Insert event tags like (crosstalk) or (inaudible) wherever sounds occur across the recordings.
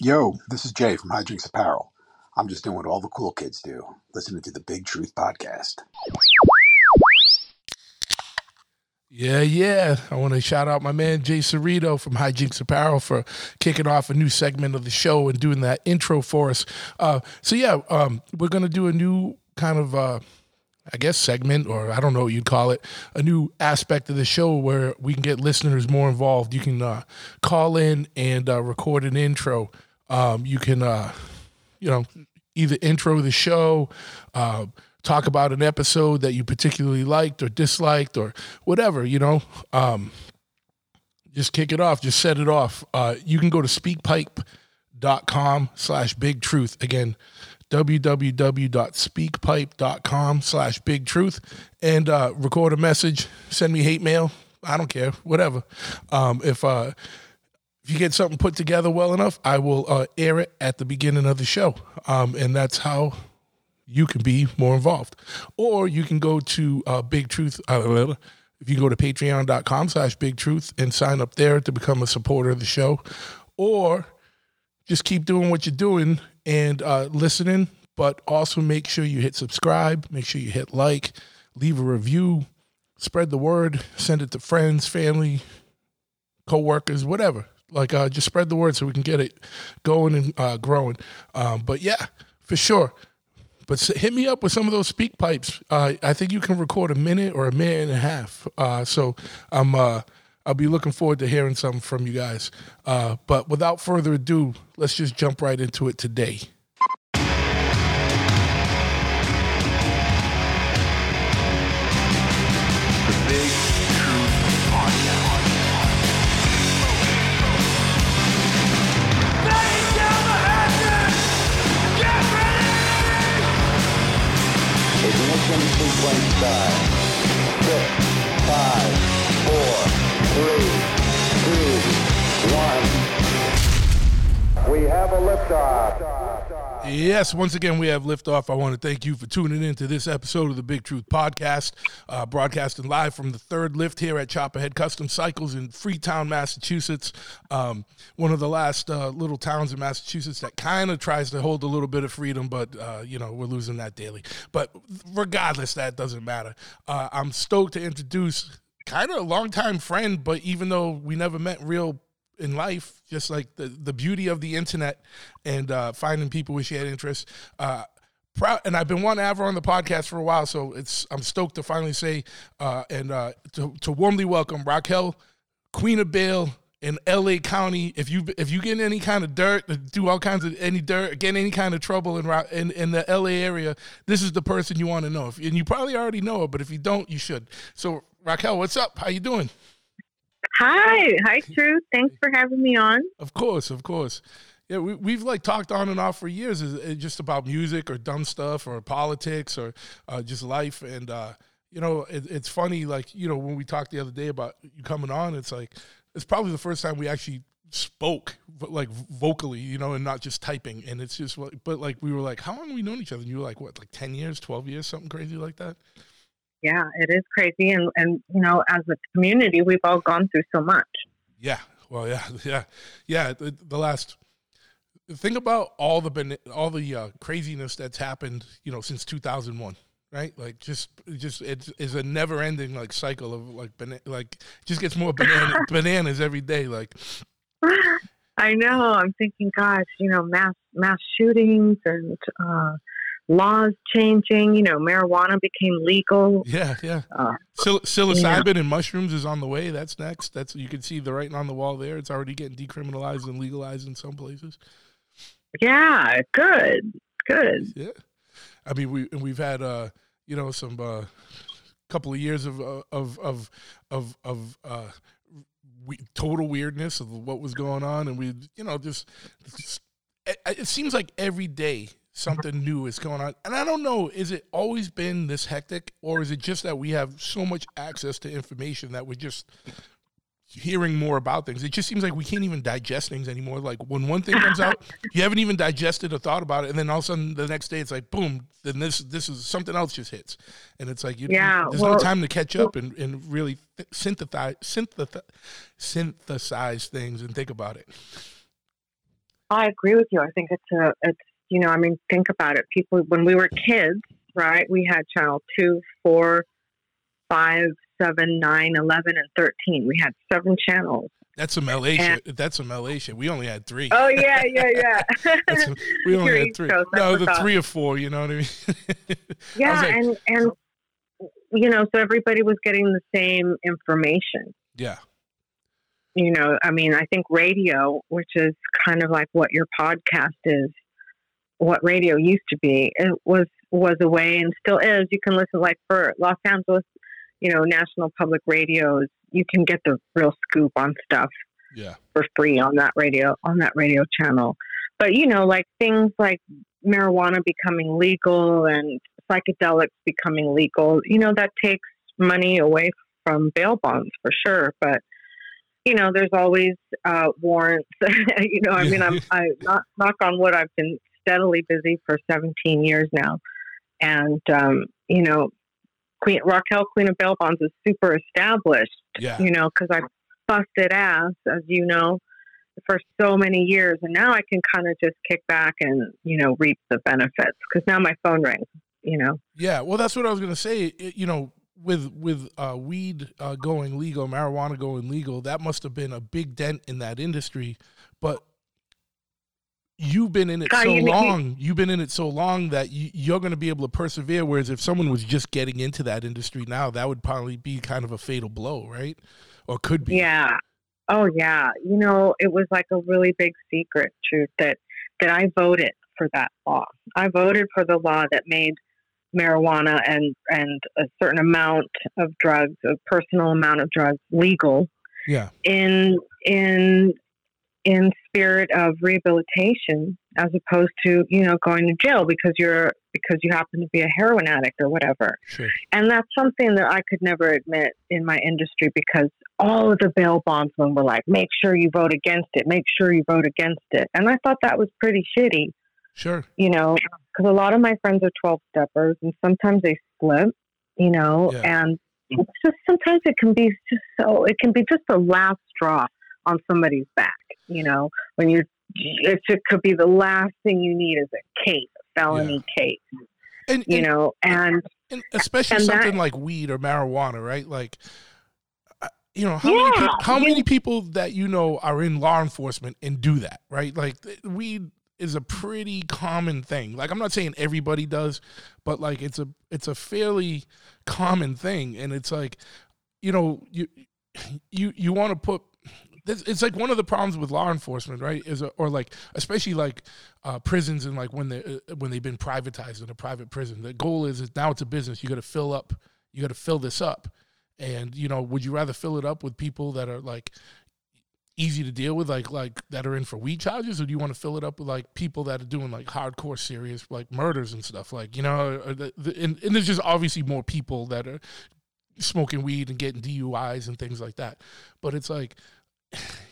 Yo, this is Jay from Hijinks Apparel. I'm just doing what all the cool kids do, listening to the Big Truth Podcast. Yeah, yeah. I want to shout out my man Jay Cerrito from Hijinks Apparel for kicking off a new segment of the show and doing that intro for us. Uh, so yeah, um, we're gonna do a new kind of uh, I guess segment or I don't know what you'd call it, a new aspect of the show where we can get listeners more involved. You can uh, call in and uh, record an intro um, you can, uh, you know, either intro the show, uh, talk about an episode that you particularly liked or disliked or whatever, you know. Um, just kick it off. Just set it off. Uh, you can go to speakpipe.com slash big truth. Again, www.speakpipe.com slash big truth and uh, record a message. Send me hate mail. I don't care. Whatever. Um, if uh, if you get something put together well enough, I will uh, air it at the beginning of the show. Um, and that's how you can be more involved. Or you can go to uh, Big Truth. Uh, if you go to patreon.com slash big truth and sign up there to become a supporter of the show, or just keep doing what you're doing and uh, listening, but also make sure you hit subscribe, make sure you hit like, leave a review, spread the word, send it to friends, family, co-workers, whatever. Like, uh, just spread the word so we can get it going and uh, growing. Um, but yeah, for sure. But hit me up with some of those speak pipes. Uh, I think you can record a minute or a minute and a half. Uh, so I'm uh, I'll be looking forward to hearing something from you guys. Uh, but without further ado, let's just jump right into it today. Sequence. Six, five, four, three, two, one. We have a liftoff. Yes, once again, we have liftoff. I want to thank you for tuning in to this episode of the Big Truth Podcast, uh, broadcasting live from the third lift here at Chopperhead Custom Cycles in Freetown, Massachusetts. Um, one of the last uh, little towns in Massachusetts that kind of tries to hold a little bit of freedom, but, uh, you know, we're losing that daily. But regardless, that doesn't matter. Uh, I'm stoked to introduce kind of a longtime friend, but even though we never met real in life, just like the, the beauty of the internet and uh, finding people with shared interests. Uh, proud, and I've been have her on the podcast for a while, so it's I'm stoked to finally say uh, and uh, to, to warmly welcome Raquel, Queen of Bail in LA County. If you if you get any kind of dirt, do all kinds of any dirt, get any kind of trouble in in, in the LA area, this is the person you want to know. If, and you probably already know her, but if you don't, you should. So Raquel, what's up? How you doing? Hi, hi, True. Thanks for having me on. Of course, of course. Yeah, we, we've like talked on and off for years, is just about music or dumb stuff or politics or uh, just life. And uh, you know, it, it's funny. Like you know, when we talked the other day about you coming on, it's like it's probably the first time we actually spoke like vocally, you know, and not just typing. And it's just, but like we were like, how long have we known each other? And you were like, what, like ten years, twelve years, something crazy like that yeah, it is crazy, and and you know, as a community, we've all gone through so much. Yeah, well, yeah, (laughs) yeah, yeah. The, the last think about all the all the uh, craziness that's happened, you know, since two thousand one right? Like just just it is a never ending like cycle of like bana- like just gets more banana, (laughs) bananas every day. Like I know. I'm thinking, gosh, you know, mass mass shootings and uh, laws changing. You know, marijuana became legal. Yeah, yeah. Uh, Sil- psilocybin yeah. and mushrooms is on the way. That's next. That's you can see the writing on the wall there. It's already getting decriminalized and legalized in some places. Yeah, good, good. Yeah, I mean we we've had uh you know some uh couple of years of uh, of of of of uh we, total weirdness of what was going on and we you know just, just it, it seems like every day something new is going on. And I don't know, is it always been this hectic or is it just that we have so much access to information that we're just hearing more about things? It just seems like we can't even digest things anymore. Like when one thing comes out, you haven't even digested or thought about it, and then all of a sudden the next day it's like boom, then this this is something else just hits. And it's like you, yeah, there's well, no time to catch up and, and really th- synthesize synthesize synthesize things and think about it. I agree with you. I think it's a, it's, you know, I mean, think about it. People, when we were kids, right, we had channel two, four, five, seven, nine, 11, and 13. We had seven channels. That's some LA And- shit. That's some LA shit. We only had three. Oh, yeah, yeah, yeah. (laughs) Some- we only (laughs) had three. Coast, No, the three or four. You know what I mean? (laughs) yeah, like- and, and, you know, so everybody was getting the same information. yeah. you know, I mean, I think radio, which is kind of like what your podcast is, what radio used to be, it was was a way and still is. You can listen like for Los Angeles, you know, national public radios. You can get the real scoop on stuff Yeah. for free on that radio on that radio channel. But you know, like things like marijuana becoming legal and psychedelics becoming legal, you know, that takes money away from bail bonds for sure. But you know, there's always uh, warrants. (laughs) you know, I mean, I'm (laughs) I knock, knock on wood. I've been steadily busy for 17 years now, and um, you know, Queen Raquel Queen of Bail Bonds is super established Yeah. you know, because I busted ass, as you know, for so many years. And now I can kind of just kick back and, you know, reap the benefits because now my phone rings, you know. Yeah, well, that's what I was gonna say. It- you know, with with uh, weed uh, going legal, marijuana going legal, that must have been a big dent in that industry. But you've been in it so long. You've been in it so long that you, you're going to be able to persevere. Whereas if someone was just getting into that industry now, that would probably be kind of a fatal blow, right? Or could be. Yeah. Oh, yeah. You know, it was like a really big secret, truth, that, that I voted for that law. I voted for the law that made marijuana and, and a certain amount of drugs, a personal amount of drugs, legal. Yeah. in in in spirit of rehabilitation as opposed to you know going to jail because you're because you happen to be a heroin addict or whatever Sure. and that's something that i could never admit in my industry because all of the bail bondsmen were like make sure you vote against it make sure you vote against it and i thought that was pretty shitty Sure. you know, because a lot of my friends are 12 steppers and sometimes they slip you know, Yeah. and it's just sometimes it can be just so, it can be just the last straw on somebody's back, you know, when you're, it could be the last thing you need is a case, a felony case, And, you and- know, and and especially And that- something like weed or marijuana, right? Like, uh, you know, how many Yeah, peop- how you- many people that you know are in law enforcement and do that, right? Like, weed is a pretty common thing. Like, I'm not saying everybody does, but like, it's a it's a fairly common thing, and it's like, you know, you you you want to put. It's like one of the problems with law enforcement, right? Is a, or like especially like uh, prisons and like when they uh, when they've been privatized in a private prison. The goal is, is now it's a business. You got to fill up. You got to fill this up. And you know, would you rather fill it up with people that are like easy to deal with, like like that are in for weed charges, or do you want to fill it up with like people that are doing like hardcore, serious like murders and stuff? Like you know, the, the, and, and there's just obviously more people that are smoking weed and getting DUIs and things like that. But it's like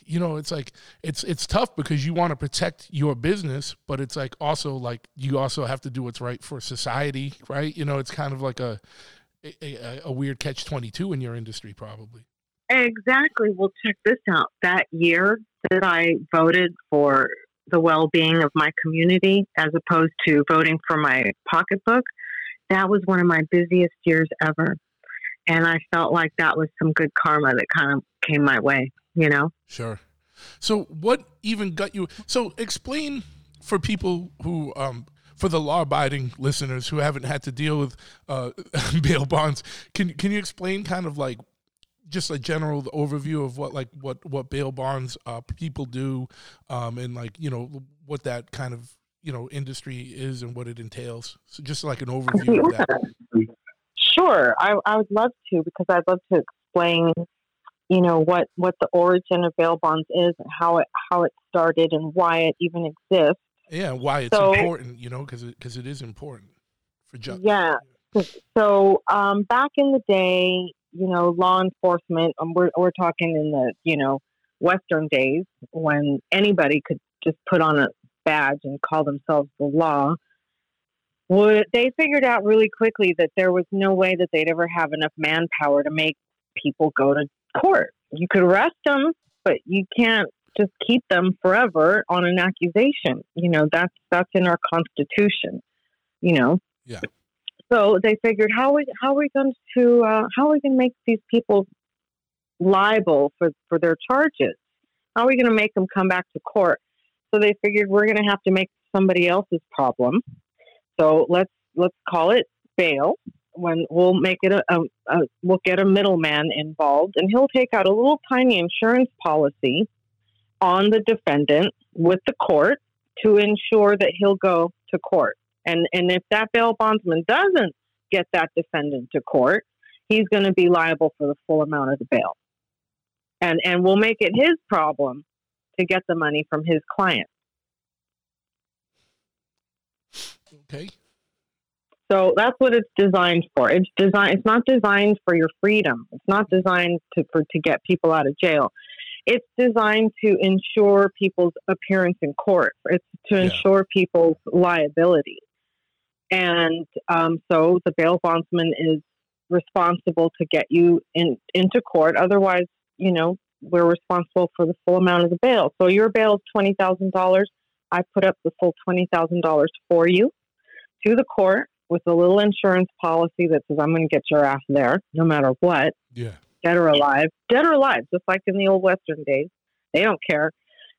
you know it's like it's it's tough because you want to protect your business but it's like also like you also have to do what's right for society right you know it's kind of like a a, a, weird catch 22 in your industry probably exactly. Well, check this out. That year that I voted for the well being of my community as opposed to voting for my pocketbook, that was one of my busiest years ever. And I felt like that was some good karma that kind of came my way, you know? Sure. So what even got you? So explain for people who, um, for the law-abiding listeners who haven't had to deal with uh, (laughs) bail bonds, can can you explain kind of like just a general overview of what like what what bail bonds uh, people do, um, and like you know what that kind of you know industry is and what it entails. So just like an overview of that. (laughs) Sure, I, I would love to because I'd love to explain, you know, what, what the origin of bail bonds is and how it how it started and why it even exists. Yeah, why it's So- important, you know, because because it is important for justice. Yeah. So um, back in the day, you know, law enforcement. Um, we're we're talking in the you know Western days when anybody could just put on a badge and call themselves the law. Would they figured out really quickly that there was no way that they'd ever have enough manpower to make people go to court. You could arrest them, but you can't just keep them forever on an accusation. You know, that's that's in our constitution. You know. Yeah. So they figured how we how are we going to uh, how are we going to make these people liable for for their charges? How are we going to make them come back to court? So they figured we're going to have to make somebody else's problem. So let's let's call it bail. When we'll make it a, a, a we'll get a middleman involved, and he'll take out a little tiny insurance policy on the defendant with the court to ensure that he'll go to court. And and if that bail bondsman doesn't get that defendant to court, he's going to be liable for the full amount of the bail. And and we'll make it his problem to get the money from his client. Okay. So that's what it's designed for. It's designed. It's not designed for your freedom. It's not designed to for to get people out of jail. It's designed to ensure people's appearance in court. It's to Yeah. ensure people's liability. And um, so the bail bondsman is responsible to get you in into court. Otherwise, you know, we're responsible for the full amount of the bail. So your bail is twenty thousand dollars. I put up the full twenty thousand dollars for you to the court with a little insurance policy that says I'm going to get your ass there, no matter what, Yeah. dead or alive, dead or alive, just like in the old western days. They don't care,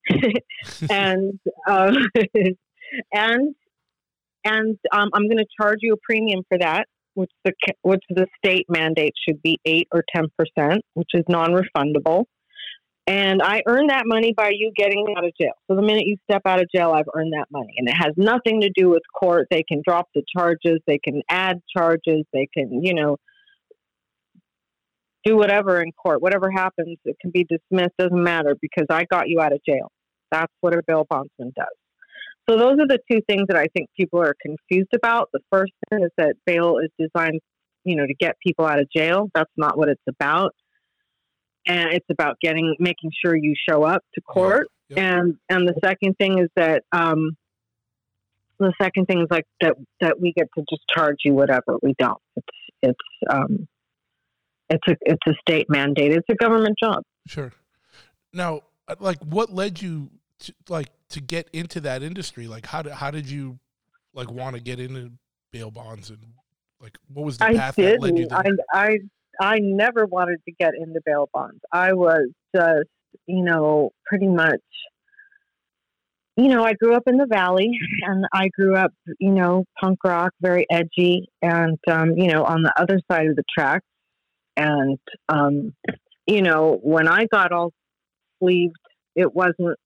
(laughs) and um, (laughs) and and um, I'm going to charge you a premium for that, which the which the state mandate should be eight or ten percent, which is non-refundable. And I earn that money by you getting out of jail. So the minute you step out of jail, I've earned that money. And it has nothing to do with court. They can drop the charges, they can add charges, they can, you know, do whatever in court. Whatever happens, it can be dismissed, doesn't matter because I got you out of jail. That's what a bail bondsman does. So those are the two things that I think people are confused about. The first thing is that bail is designed, you know, to get people out of jail. That's not what it's about. And it's about getting making sure you show up to court. Yep. And and the second thing is that um the second thing is like that that we get to just charge you whatever. We don't. It's it's um it's a it's a state mandate. It's a government job. Sure. Now, uh, like, what led you to like to get into that industry? Like, how did how did you like want to get into bail bonds and like what was the I path that led you there? I, I I never wanted to get into bail bonds. I was just, you know, pretty much. You know, I grew up in the valley, and I grew up, you know, punk rock, very edgy, and um, you know, on the other side of the track. And um, you know, when I got all sleeved, it wasn't.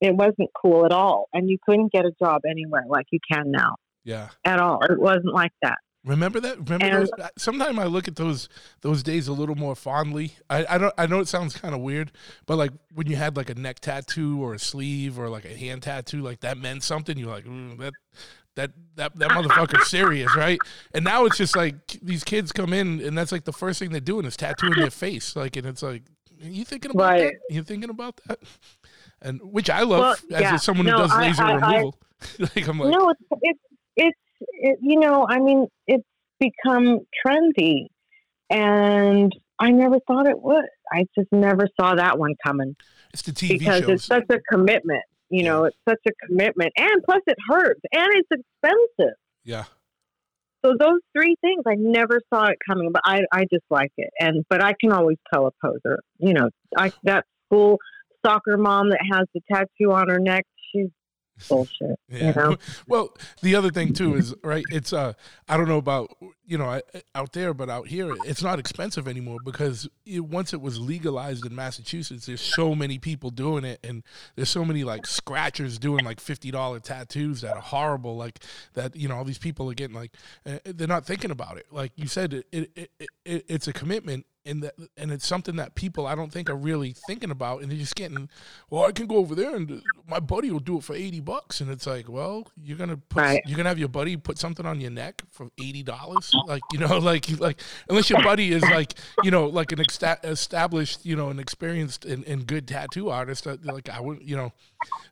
It wasn't cool at all, and you couldn't get a job anywhere like you can now yeah. at all. It wasn't like that. Remember that? Remember And- those? Sometimes I look at those those days a little more fondly. I, I don't. I know it sounds kind of weird, but like when you had like a neck tattoo or a sleeve or like a hand tattoo, like that meant something. You're like "Ooh, that. That that that motherfucker's serious, right? And now it's just like these kids come in, and that's like the first thing they're doing is tattooing their face, like, and it's like, you thinking about Right. that? You thinking about that? And which I love Well, as yeah. someone who does I- laser I- removal. (laughs) like I'm like, no, it's it's it's it, you know, I mean, it's become trendy, and I never thought it would. I just never saw that one coming it's the TV because shows. it's such a commitment. You know, it's such a commitment, and plus it hurts, and it's expensive. yeah, So those three things, I never saw it coming, but I I just like it, and but I can always tell a poser. You know, I that school soccer mom that has the tattoo on her neck, bullshit. Yeah. (laughs) You know, (laughs) Well, the other thing too is right. It's uh, I don't know about you know out there, but out here, it's not expensive anymore because it, once it was legalized in Massachusetts, there's so many people doing it, and there's so many like scratchers doing like fifty dollar tattoos that are horrible. Like that, you know, all these people are getting like uh, they're not thinking about it. Like you said, it, it, it, it it's a commitment. And that, and it's something that people I don't think are really thinking about, and they're just getting, well, I can go over there and my buddy will do it for eighty bucks, and it's like, well, you're gonna put, Right. you're gonna have your buddy put something on your neck for eighty dollars, like you know, (laughs) like like unless your buddy is like you know like an exta- established, you know, an experienced and, and good tattoo artist, uh, like I would, you know,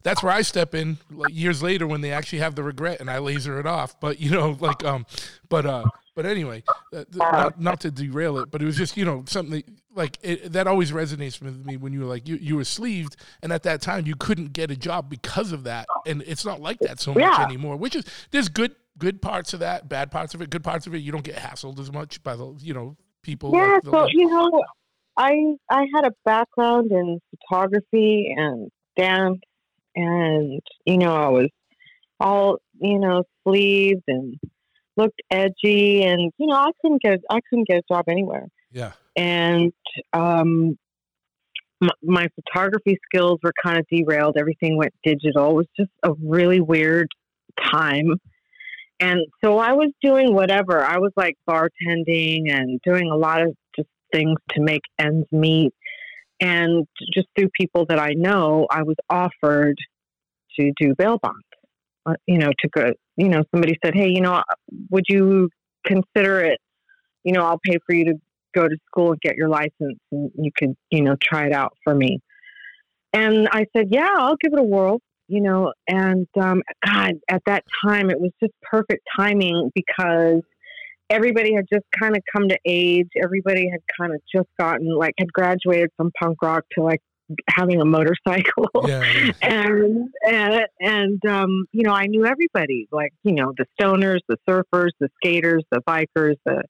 that's where I step in like years later when they actually have the regret and I laser it off, but you know, like um, but uh. But anyway, uh, th- not, not to derail it, but it was just you know something that, like it, that always resonates with me when you were like you, you were sleeved and at that time you couldn't get a job because of that and it's not like that so much Yeah. anymore which is there's good good parts of that bad parts of it good parts of it you don't get hassled as much by the you know people Yeah, like so you know, I I had a background in photography and dance, and you know, I was all you know sleeved and looked edgy, and you know, I couldn't get I couldn't get a job anywhere, yeah and um, my, my photography skills were kind of derailed. Everything went digital. It was just a really weird time. And so I was doing whatever. I was like bartending and doing a lot of just things to make ends meet. And just through people that I know, I was offered to do bail bonds. Uh, you know, to go, you know, somebody said, hey, you know, would you consider it? You know, I'll pay for you to go to school and get your license and you could, you know, try it out for me. And I said, yeah, I'll give it a whirl you know, and um, God, at that time, it was just perfect timing because everybody had just kind of come to age. Everybody had kind of just gotten, like, had graduated from punk rock to like having a motorcycle. yeah, yeah. (laughs) and and, and um, you know, I knew everybody, like you know, the stoners, the surfers, the skaters, the bikers, the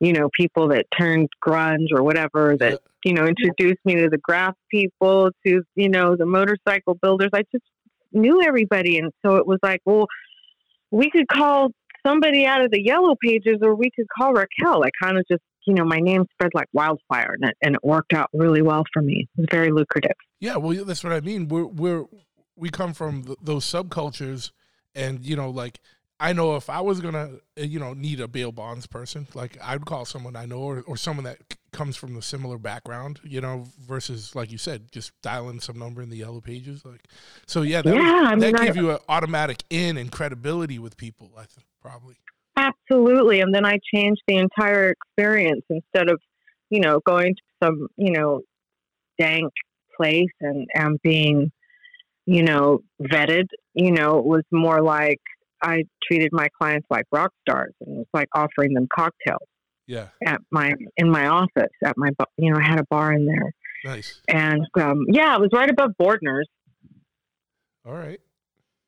you know, people that turned grunge or whatever that you know introduced me to the graph people, to you know, the motorcycle builders. I just knew everybody, and so it was like, well, we could call somebody out of the yellow pages, or we could call Raquel. I kind of just you know, my name spread like wildfire, and it, and it worked out really well for me. It was very lucrative. Yeah, well, that's what I mean. We're we're we come from th- those subcultures, and you know, like I know if I was gonna, uh, you know, need a bail bonds person, like I'd call someone I know or, or someone that c- comes from a similar background, you know, versus like you said, just dialing some number in the yellow pages, like. So yeah, that, Yeah, was- I mean, that I- gave you an automatic in and credibility with people. I think probably. Absolutely. And then I changed the entire experience instead of, you know, going to some, you know, dank place and, and being, you know, vetted, you know, it was more like I treated my clients like rock stars and it was like offering them cocktails Yeah, at my, in my office at my, you know, I had a bar in there. nice. And, um, yeah, it was right above Bordner's. All right.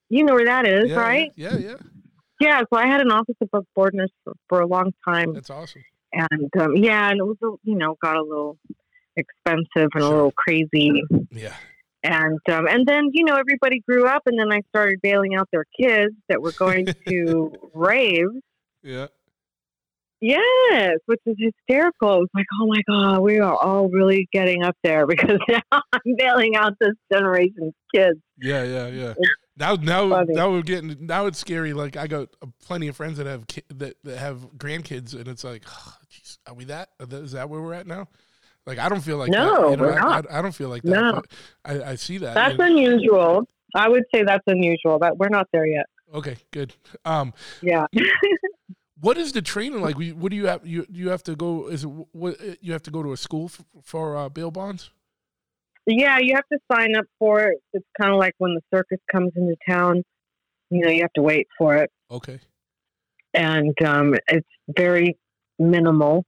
You know where that is, Yeah, right? Yeah, yeah, Yeah. So I had an office above Bordner's for, for a long time. that's awesome. and um, yeah, and it was a- you know got a little expensive and a little crazy, Yeah, and um, and then you know everybody grew up, and then I started bailing out their kids that were going to (laughs) raves. yeah, Yes, which is hysterical. It was like, oh my god, we are all really getting up there (laughs) because now I'm bailing out this generation's kids. yeah, yeah, yeah. Now, now, funny. now we're getting. Now it's scary. Like I got plenty of friends that have ki- that that have grandkids, and it's like, jeez, are we that? Is that where we're at now? Like I don't feel like No, that, you know, we're I, not. I, I don't feel like that. No. I, I see that. That's know. unusual. I would say that's unusual. That we're not there yet. okay, good. Um, Yeah. (laughs) what is the training like? What do you have? You you have to go? Is it what you have to go to a school f- for uh, bail bonds? Yeah, you have to sign up for it. It's kind of like when the circus comes into town. You know, you have to wait for it, Okay, and um, it's very minimal.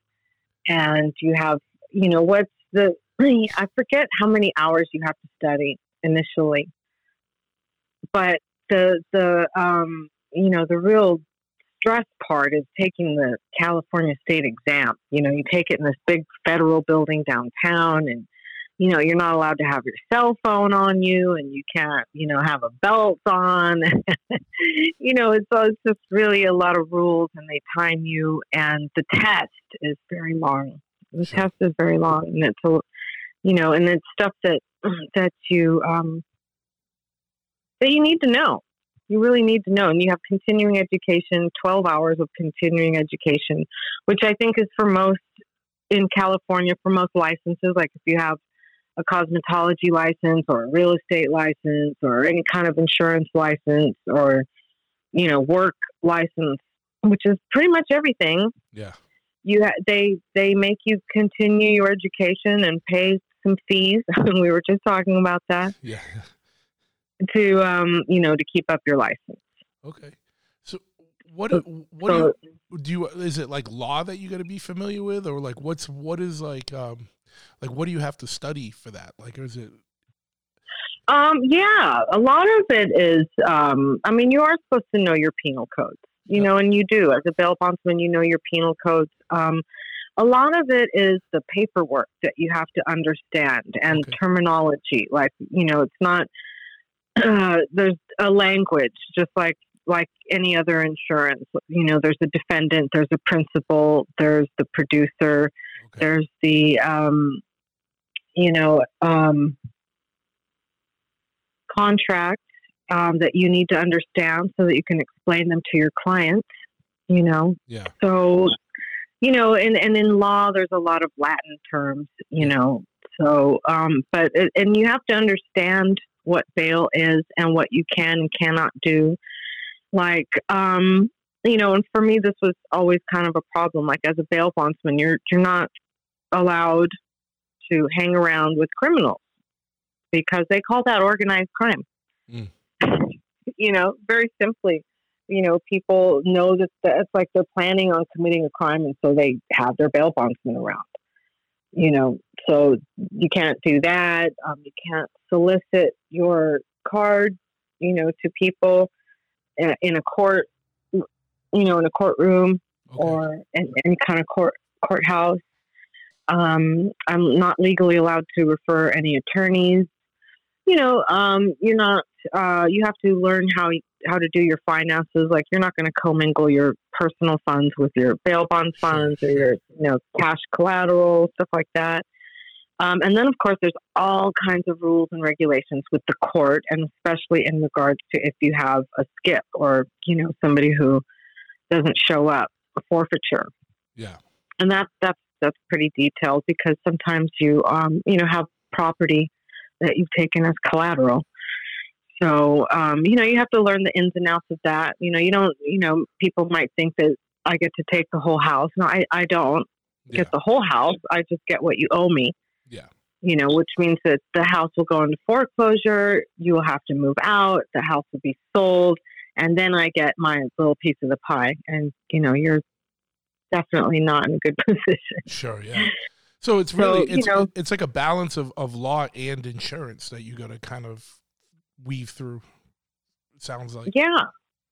And you have, you know, what's the? (clears throat) I forget how many hours you have to study initially, but the the um, you know the real stress part is taking the California state exam. You know, you take it in this big federal building downtown, and you know you're not allowed to have your cell phone on you, and you can't, you know, have a belt on. (laughs) you know, it's, uh, it's just really a lot of rules, and they time you, and the test is very long. The Sure. test is very long, and it's a, you know, and it's stuff that (clears throat) that you um, that you need to know you really need to know. And you have continuing education, 12 hours of continuing education, which I think is for most in California, for most licenses. Like if you have a cosmetology license or a real estate license or any kind of insurance license or, you know, work license, which is pretty much everything. yeah, You ha- they they make you continue your education and pay some fees. (laughs) we were just talking about that yeah. to um, you know to keep up your license. Okay. So what So- what do you, do you is it like law that you got to be familiar with or like what's what is like um like what do you have to study for that? Like, is it? Um, yeah, a lot of it is. Um, I mean, you are supposed to know your penal codes, you Yep. know, and you do as a bail bondsman. You know your penal codes. Um, a lot of it is the paperwork that you have to understand and Okay. terminology. Like, you know, it's not. Uh, there's a language, just like like any other insurance. You know, there's a defendant, there's a principal, there's the producer, Okay. there's the um, you know um, contract um, that you need to understand so that you can explain them to your clients you know Yeah. so you know and, and in law there's a lot of latin terms you know so um, but it- and you have to understand what bail is and what you can and cannot do like um you know and for me this was always kind of a problem. Like as a bail bondsman you're you're not allowed to hang around with criminals because they call that organized crime. Mm. (laughs) you know very simply you know people know that it's like they're planning on committing a crime and so they have their bail bondsman around. You know so you can't do that. Um, you can't solicit your card you know to people in, in a court you know in a courtroom Okay. or in any kind of court courthouse. Um, I'm not legally allowed to refer any attorneys. You know, um, you're not. Uh, you have to learn how how to do your finances. Like you're not going to commingle your personal funds with your bail bond funds or your you know cash collateral stuff like that. Um, and then, of course, there's all kinds of rules and regulations with the court, and especially in regards to if you have a skip or you know somebody who doesn't show up, a forfeiture. Yeah. and that that's that's pretty detailed because sometimes you um you know have property that you've taken as collateral. So um you know you have to learn the ins and outs of that. You know you don't you know people might think that i get to take the whole house. No i i don't Yeah. get the whole house. I just get what you owe me. Yeah. you know which means that the house will go into foreclosure. You will have to move out. The house will be sold and then i get my little piece of the pie and you know you're definitely not in a good (laughs) position Sure. Yeah. So it's So, really you it's know- it's like a balance of, of law and insurance that you got to kind of weave through. It sounds like. yeah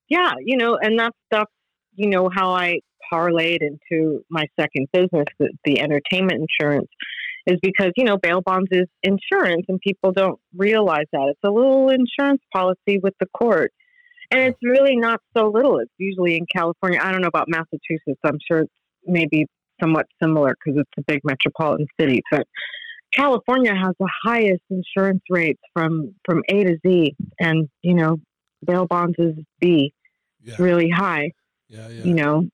yeah you know and that's stuff you know how i parlayed into my second business the, the entertainment insurance is because you know bail bonds is insurance and people don't realize that it's a little insurance policy with the court and it's really not so little. It's usually in california. I don't know about massachusetts. I'm sure it's maybe somewhat similar because it's a big metropolitan city. But california has the highest insurance rates from from a to z. And you know bail bonds is b. Yeah. really high. Yeah. Yeah. you know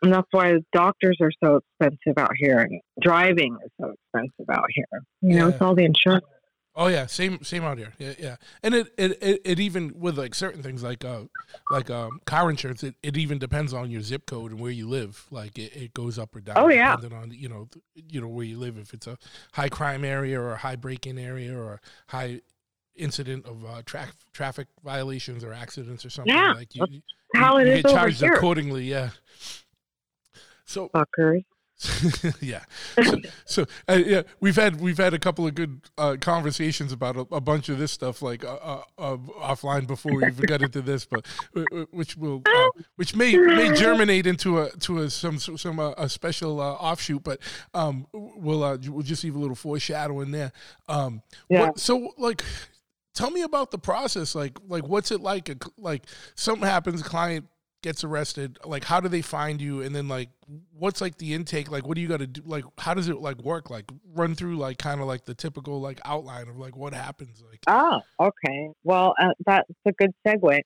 and that's why doctors are so expensive out here and driving is so expensive out here. You know it's all the insurance Oh yeah, same same out here. Yeah, yeah. And it it, it, it even with like certain things like uh like um car insurance, it, it even depends on your zip code and where you live. Like it, it goes up or down. Oh, yeah. depending on you know you know where you live. If it's a high crime area or a high break in area or a high incident of uh, tra- traffic violations or accidents or something Yeah, like you, you, how it you is get charged here accordingly. Yeah. So fuckers (laughs) yeah. So, so uh, yeah, we've had we've had a couple of good uh, conversations about a, a bunch of this stuff like uh, uh, offline before we even got into this, but uh, uh, which will uh, which may may germinate into a to a some some uh, a special uh, offshoot, but um we'll uh, we'll just leave a little foreshadowing there. Um, Yeah. what, so like. Tell me about the process. Like, like what's it like? Like, something happens, client gets arrested. Like, how do they find you? And then, like, what's like the intake? Like, what do you got to do? Like, how does it like work? Like, run through like kind of like the typical like outline of like what happens. Like, oh okay well uh, that's a good segue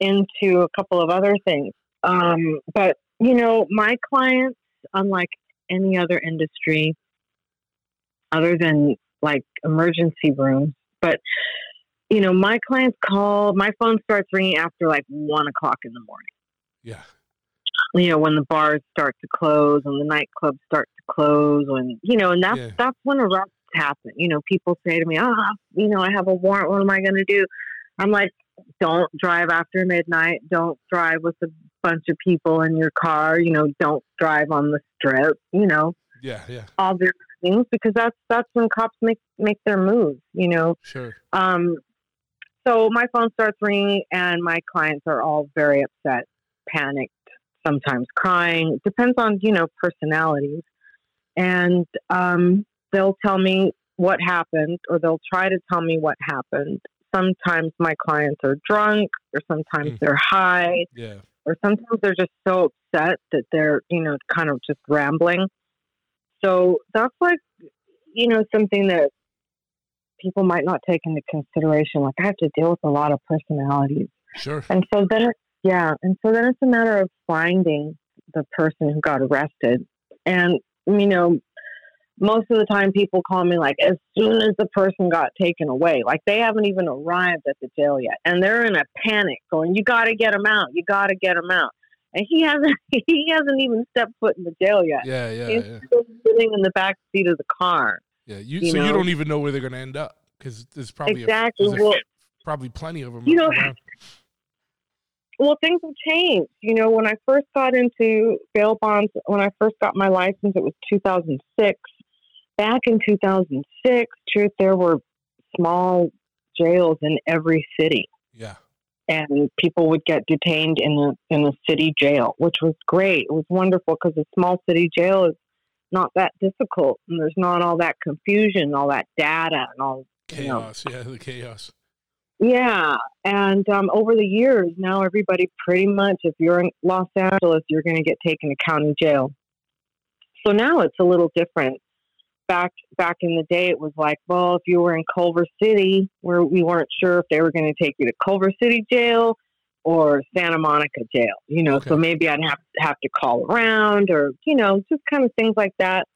into a couple of other things um, but you know my clients unlike any other industry other than like emergency rooms but you know my clients call my phone starts ringing after like one o'clock in the morning yeah, you know when the bars start to close and the nightclubs start to close when you know and that's Yeah. that's when arrests happen you know people say to me ah you know i have a warrant. What am i going to do? I'm like don't drive after midnight. Don't drive with a bunch of people in your car. You know don't drive on the strip you know? Yeah, yeah, obvious things because that's that's when cops make make their moves. You know, Sure. um, so my phone starts ringing, and my clients are all very upset, panicked, sometimes crying. It depends on you know personalities, and um, they'll tell me what happened, or they'll try to tell me what happened. Sometimes my clients are drunk, or sometimes Mm. they're high, Yeah. or sometimes they're just so upset that they're you know kind of just rambling. So that's like you know something that people might not take into consideration. Like I have to deal with a lot of personalities, Sure. and so then it, yeah, and so then it's a matter of finding the person who got arrested, and you know. Most of the time, people call me like as soon as the person got taken away, like they haven't even arrived at the jail yet, and they're in a panic, going, "You got to get him out! You got to get him out!" And he hasn't, (laughs) he hasn't even stepped foot in the jail yet. Yeah. Yeah. He's Yeah. still sitting in the back seat of the car. Yeah. You, you so you don't even know where they're going to end up because there's probably a- exactly. there's a- well, probably plenty of them. You know- around. Well, things have changed. You know, when I first got into bail bonds, when I first got my license, it was 2006. Back in 2006, truth, there were small jails in every city, Yeah. and people would get detained in the in the city jail, which was great. It was wonderful because a small city jail is not that difficult, and there's not all that confusion, all that data, and all you know, Chaos. Yeah. The chaos. Yeah, and um, over the years, now everybody pretty much, if you're in Los Angeles, you're going to get taken to county jail. So now it's a little different. Back back in the day, it was like, well, if you were in Culver City, where we weren't sure if they were going to take you to Culver City jail or Santa Monica jail. You know, so maybe I'd have have to call around, or you know, just kind of things like that.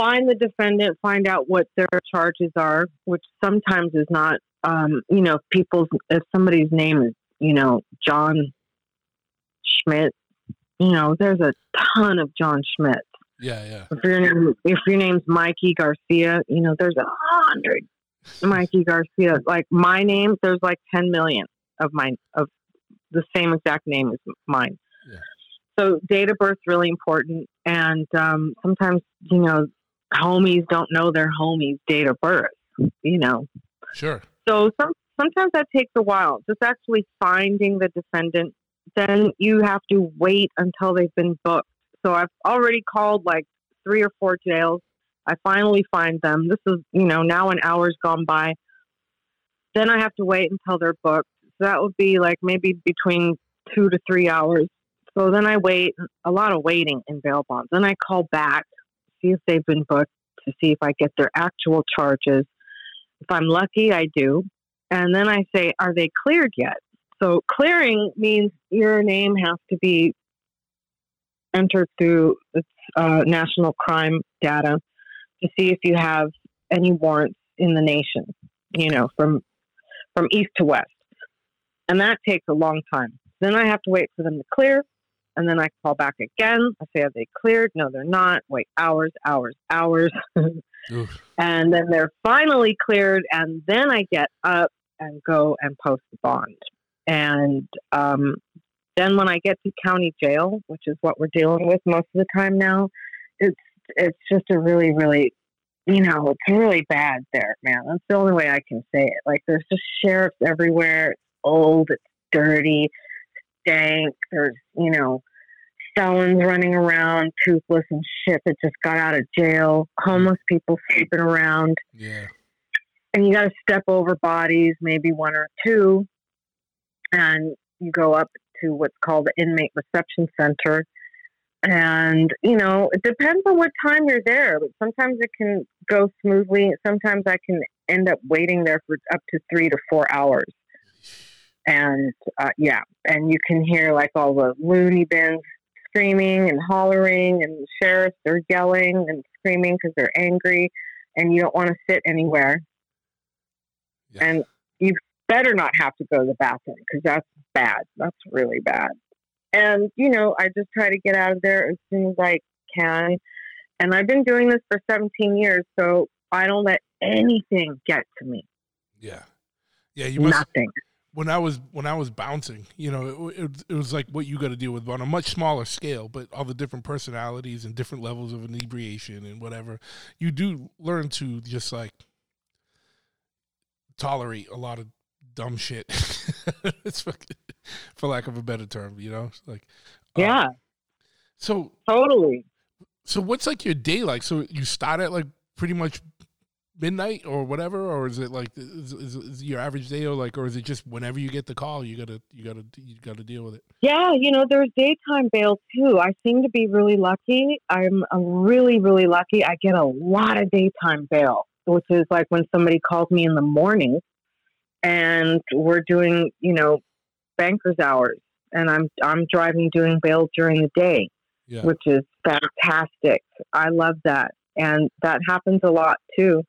Find the defendant, find out what their charges are, which sometimes is not um, you know, people's if somebody's name is, you know, John Schmidt, you know, there's a ton of John Schmidt. Yeah. Yeah. If your name if your name's Mikey Garcia, you know, there's a hundred Mikey Garcia. Like my name, there's like ten million of mine of the same exact name as mine. Yeah. So date of birth's really important, and um, sometimes you know, homies don't know their homies' date of birth. You know, Sure. so some, sometimes that takes a while, just actually finding the defendant. Then you have to wait until they've been booked. So I've already called like three or four jails. I finally find them. This is, you know, now an hour's gone by. Then I have to wait until they're booked. So that would be like maybe between two to three hours. So then I wait, a lot of waiting in bail bonds. Then I call back, see if they've been booked to see if I get their actual charges. If I'm lucky, I do. And then I say, are they cleared yet? So clearing means your name has to be entered through its uh, national crime data to see if you have any warrants in the nation, you know, from from east to west. And that takes a long time. Then I have to wait for them to clear. And then I call back again. I say, are they cleared? No, they're not. Wait hours, hours, hours. (laughs) And then they're finally cleared and then i get up and go and post the bond and um, then when i get to county jail which is what we're dealing with most of the time now it's it's just a really really you know it's really bad there man that's the only way i can say it like there's just sheriffs everywhere it's old it's dirty stank there's you know felons running around, toothless and shit that just got out of jail, homeless people sleeping around, Yeah. and you got to step over bodies, maybe one or two, and you go up to what's called the inmate reception center. And, you know, it depends on what time you're there, but sometimes it can go smoothly. Sometimes I can end up waiting there for up to three to four hours. And, uh, yeah, and you can hear like all the loony bins screaming and hollering, and the sheriffs are yelling and screaming because they're angry, and you don't want to sit anywhere. Yeah. And you better not have to go to the bathroom because that's bad. That's really bad. And, you know, I just try to get out of there as soon as I can. And I've been doing this for 17 years, so I don't let anything get to me. Yeah. Yeah. You must. Nothing. When I was when I was bouncing, you know, it, it, it was like what you got to deal with on a much smaller scale, but all the different personalities and different levels of inebriation and whatever. You do learn to just like tolerate a lot of dumb shit. (laughs) it's fucking, for lack of a better term, you know, like uh, Yeah, So totally. so what's like your day like? So you start at like pretty much midnight or whatever, or is it like is, is, is your average day, or like, or is it just whenever you get the call, you gotta you gotta you gotta deal with it? Yeah, you know, there's daytime bail too. I seem to be really lucky. I'm uh, really, really lucky. I get a lot of daytime bail, which is like when somebody calls me in the morning and we're doing, you know, banker's hours and I'm I'm driving doing bail during the day, Yeah. which is fantastic. I love that. And that happens a lot too.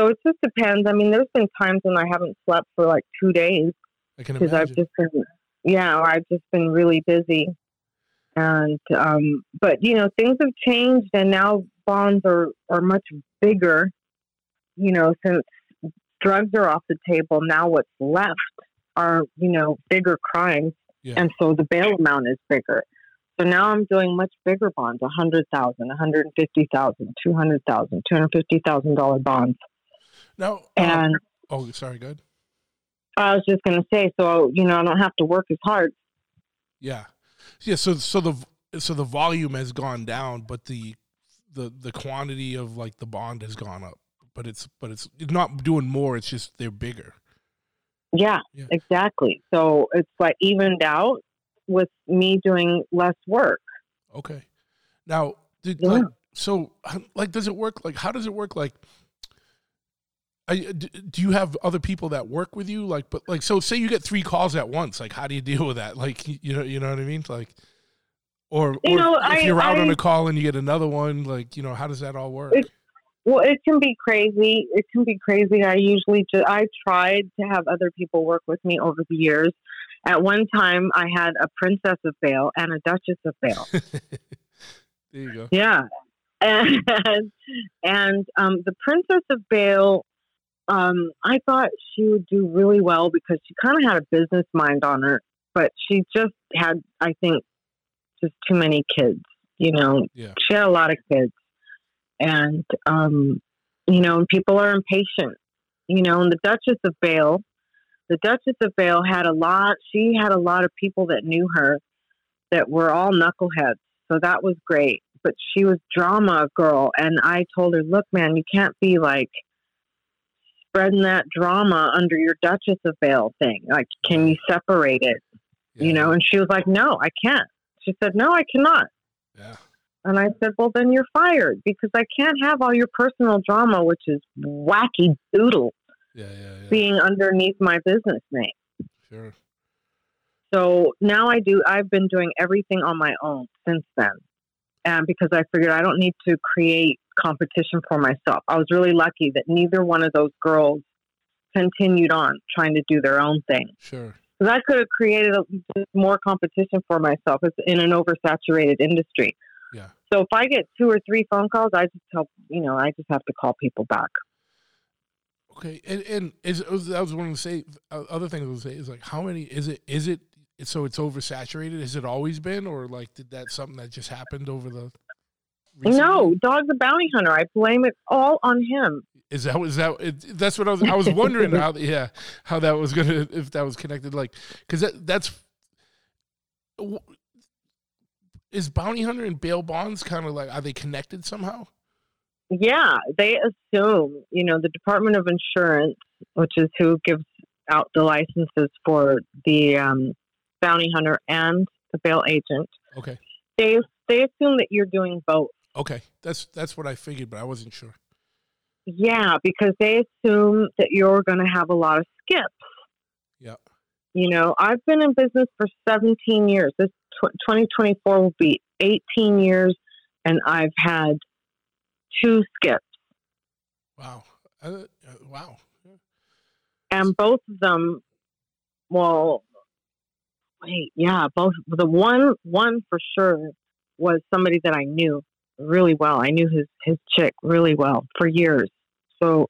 So it just depends. I mean, there's been times when I haven't slept for like two days because I've just been, yeah, or I've just been really busy. And, um, but you know, things have changed and now bonds are, are much bigger, you know, since drugs are off the table. Now what's left are, you know, bigger crimes. Yeah. And so the bail amount is bigger. So now I'm doing much bigger bonds, 100,000, 150,000, 200,000, 250,000 dollar bonds. Now, um, And oh, sorry, good. I was just going to say, so, you know, I don't have to work as hard Yeah, yeah. So so the so the volume has gone down, but the the the quantity of like the bond has gone up. But it's but it's not doing more. It's just they're bigger. Yeah, Yeah. exactly. So it's like evened out with me doing less work. Okay. Now, did, Yeah. like, so like, does it work? Like, how does it work? Like, I, do you have other people that work with you? Like, but like, so say you get three calls at once. Like, how do you deal with that? Like, you know, you know what I mean? Like, or, You or know, if I- you're out on a call and you get another one, like, you know, how does that all work? It- Well, it can be crazy. It can be crazy. I usually just, I tried to have other people work with me over the years. At one time, I had a princess of Bail and a duchess of Bail. (laughs) there you go. Yeah. (laughs) And, and um, the Princess of Bail, um, I thought she would do really well because she kind of had a business mind on her, but she just had, I think, just too many kids. You know, Yeah. she had a lot of kids. And, um, you know, and people are impatient. You know, and the Duchess of Bail, the Duchess of Bail had a lot, she had a lot of people that knew her that were all knuckleheads. So that was great. But she was drama girl. And I told her, look, man, you can't be like spreading that drama under your Duchess of Bail thing. Like, can you separate it? You know? And she was like, no, I can't. She said, no, I cannot. Yeah. And I said, well, then you're fired because I can't have all your personal drama, which is wacky doodle, Yeah. Yeah. Yeah. being underneath my business name. Sure. So now I do, I've been doing everything on my own since then. And because I figured I don't need to create competition for myself. I was really lucky that neither one of those girls continued on trying to do their own thing. Sure. Because I could have created a, more competition for myself It's in an oversaturated industry. Yeah. So if I get two or three phone calls, I just help, you know, I just have to call people back. Okay, and and is was, I was wanting to say other things I was to say is like how many is it is it so it's oversaturated? Has it always been, or like did that something that just happened over the? Recently? No, Dog the Bounty Hunter. I blame it all on him. is that was that it, that's what I was I was wondering how (laughs) yeah how that was gonna if that was connected like because that that's is bounty hunter and bail bonds kind of like are they connected somehow? Yeah, they assume, you know, the Department of Insurance, which is who gives out the licenses for the um, bounty hunter and the bail agent, Okay, they they assume that you're doing both. Okay, that's that's what I figured, but I wasn't sure. Yeah, because they assume that you're going to have a lot of skips. Yeah. You know, I've been in business for 17 years. This tw- 2024 will be 18 years, and I've had two skips. Wow, uh, uh, wow, and both of them well wait yeah both the one one for sure was somebody that i knew really well i knew his his chick really well for years so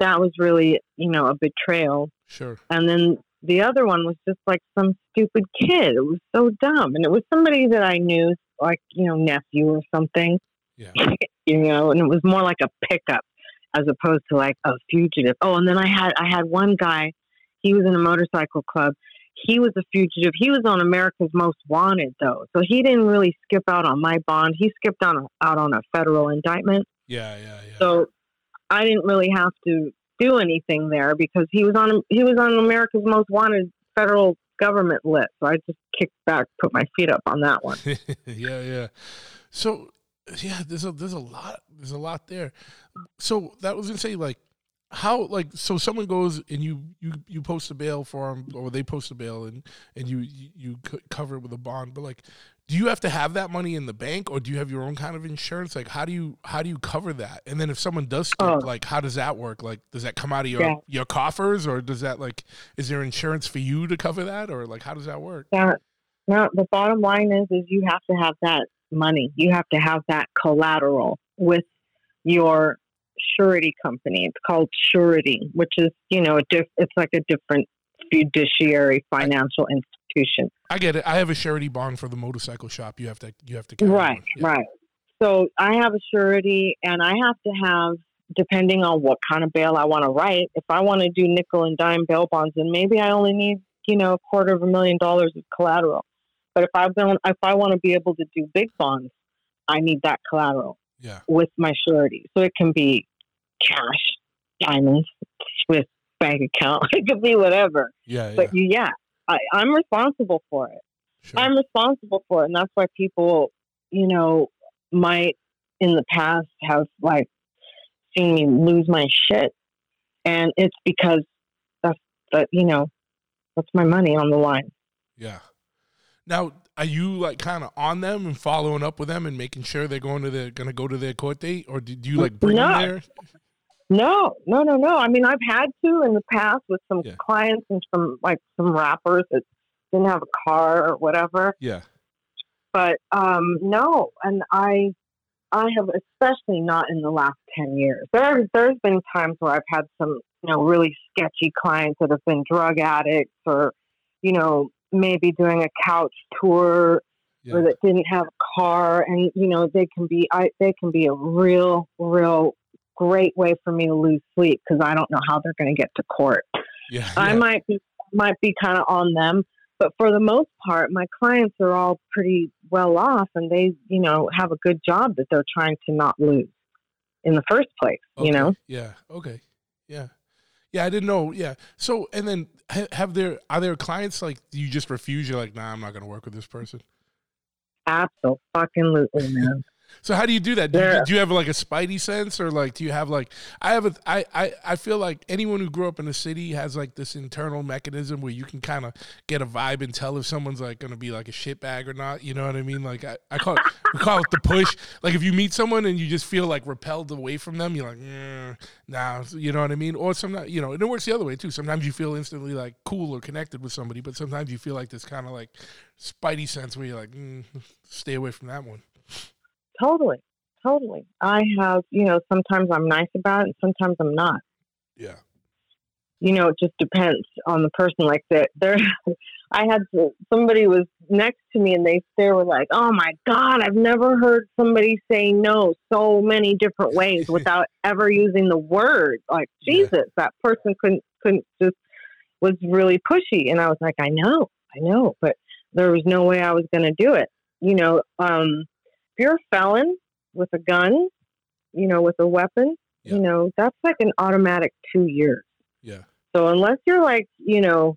that was really you know a betrayal sure, and then the other one was just like some stupid kid. It was so dumb, and it was somebody that I knew, like you know, nephew or something. Yeah. (laughs) you know, and it was more like a pickup as opposed to like a fugitive. Oh, and then I had I had one guy. He was in a motorcycle club. He was a fugitive. He was on America's Most Wanted though, so he didn't really skip out on my bond. He skipped on out on a federal indictment. Yeah, yeah, yeah. So I didn't really have to do anything there because he was on he was on America's Most Wanted federal government list. So I just kicked back, put my feet up on that one. (laughs) yeah, yeah. So yeah, there's a there's a lot there's a lot there. So that was gonna say like how like so someone goes and you you you post a bail for them or they post a bail and and you you, you cover it with a bond but like do you have to have that money in the bank or do you have your own kind of insurance like how do you how do you cover that and then if someone does skip Oh. like how does that work like does that come out of your Yeah. your coffers or does that like is there insurance for you to cover that or like how does that work That no, the bottom line is is you have to have that money. You have to have that collateral with your surety company. It's called surety, which is you know a diff, it's like a different fiduciary financial institution. i get it i have a surety bond for the motorcycle shop you have to you have to Right. Yeah. right. So I have a surety, and I have to have, depending on what kind of bail I want to write. If I want to do nickel and dime bail bonds, then maybe I only need, you know, a quarter of a million dollars of collateral. But if I don't, if I want to be able to do big bonds, I need that collateral yeah with my surety. So it can be cash, diamonds, Swiss bank account. (laughs) It could be whatever. yeah yeah But you, yeah, I, I'm responsible for it. sure. I'm responsible for it, and that's why people, you know, might in the past have like seen me lose my shit, and it's because that's that you know that's my money on the line. Yeah. Now, are you like kind of on them and following up with them and making sure they're going to their going to go to their court date, or do, do you like bring No. them there? No, no, no, no. I mean, I've had to in the past with some Yeah. clients and some like some rappers that didn't have a car or whatever. Yeah. but um, no, and I, I have especially not in the last ten years. There, there's been times where I've had some, you know, really sketchy clients that have been drug addicts or, you know, maybe doing a couch tour Yeah. or that didn't have a car, and you know, they can be, I, they can be a real, real great way for me to lose sleep because I don't know how they're going to get to court. Yeah. I yeah. might be might be kind of on them, but for the most part, my clients are all pretty well off, and they, you know, have a good job that they're trying to not lose in the first place. Okay. You know, Yeah. Okay. Yeah. Yeah, I didn't know. Yeah. So, and then ha- have there are there clients like you just refuse? You're like, nah, I'm not going to work with this person. absolutely, man. So how do you do that? Do, you, Yeah. do you have like a spidey sense, or like do you have like I have a I I I feel like anyone who grew up in a city has like this internal mechanism where you can kind of get a vibe and tell if someone's like going to be like a shitbag or not. You know what I mean? Like I, I call it we call it the push. Like if you meet someone and you just feel like repelled away from them, you're like, mm, nah, you know what I mean? Or sometimes you know, and it works the other way too. Sometimes you feel instantly like cool or connected with somebody, but sometimes you feel like this kind of like spidey sense where you're like, mm, stay away from that one. Totally, totally. I have, you know, sometimes I'm nice about it, and sometimes I'm not. Yeah. you know, it just depends on the person. Like that, there, (laughs) I had to, somebody was next to me, and they they were like, "Oh my god, I've never heard somebody say no so many different ways (laughs) without ever using the word." Like Yeah. Jesus, that person couldn't couldn't just was really pushy, and I was like, "I know, I know," but there was no way I was going to do it. You know, um, you're a felon with a gun, you know, with a weapon, Yeah. you know, that's like an automatic two years. Yeah. So unless you're like, you know,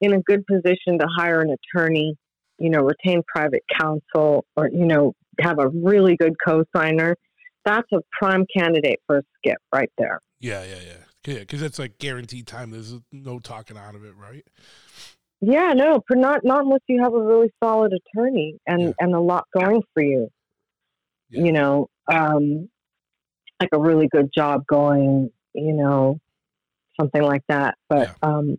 in a good position to hire an attorney, you know, retain private counsel or, you know, have a really good co-signer, that's a prime candidate for a skip right there. Yeah, yeah, yeah. Yeah, because it's like guaranteed time. There's no talking out of it, right? Yeah, no, but not not unless you have a really solid attorney and Yeah. and a lot going for you. Yeah. You know, um, like a really good job going. You know, something like that. But um,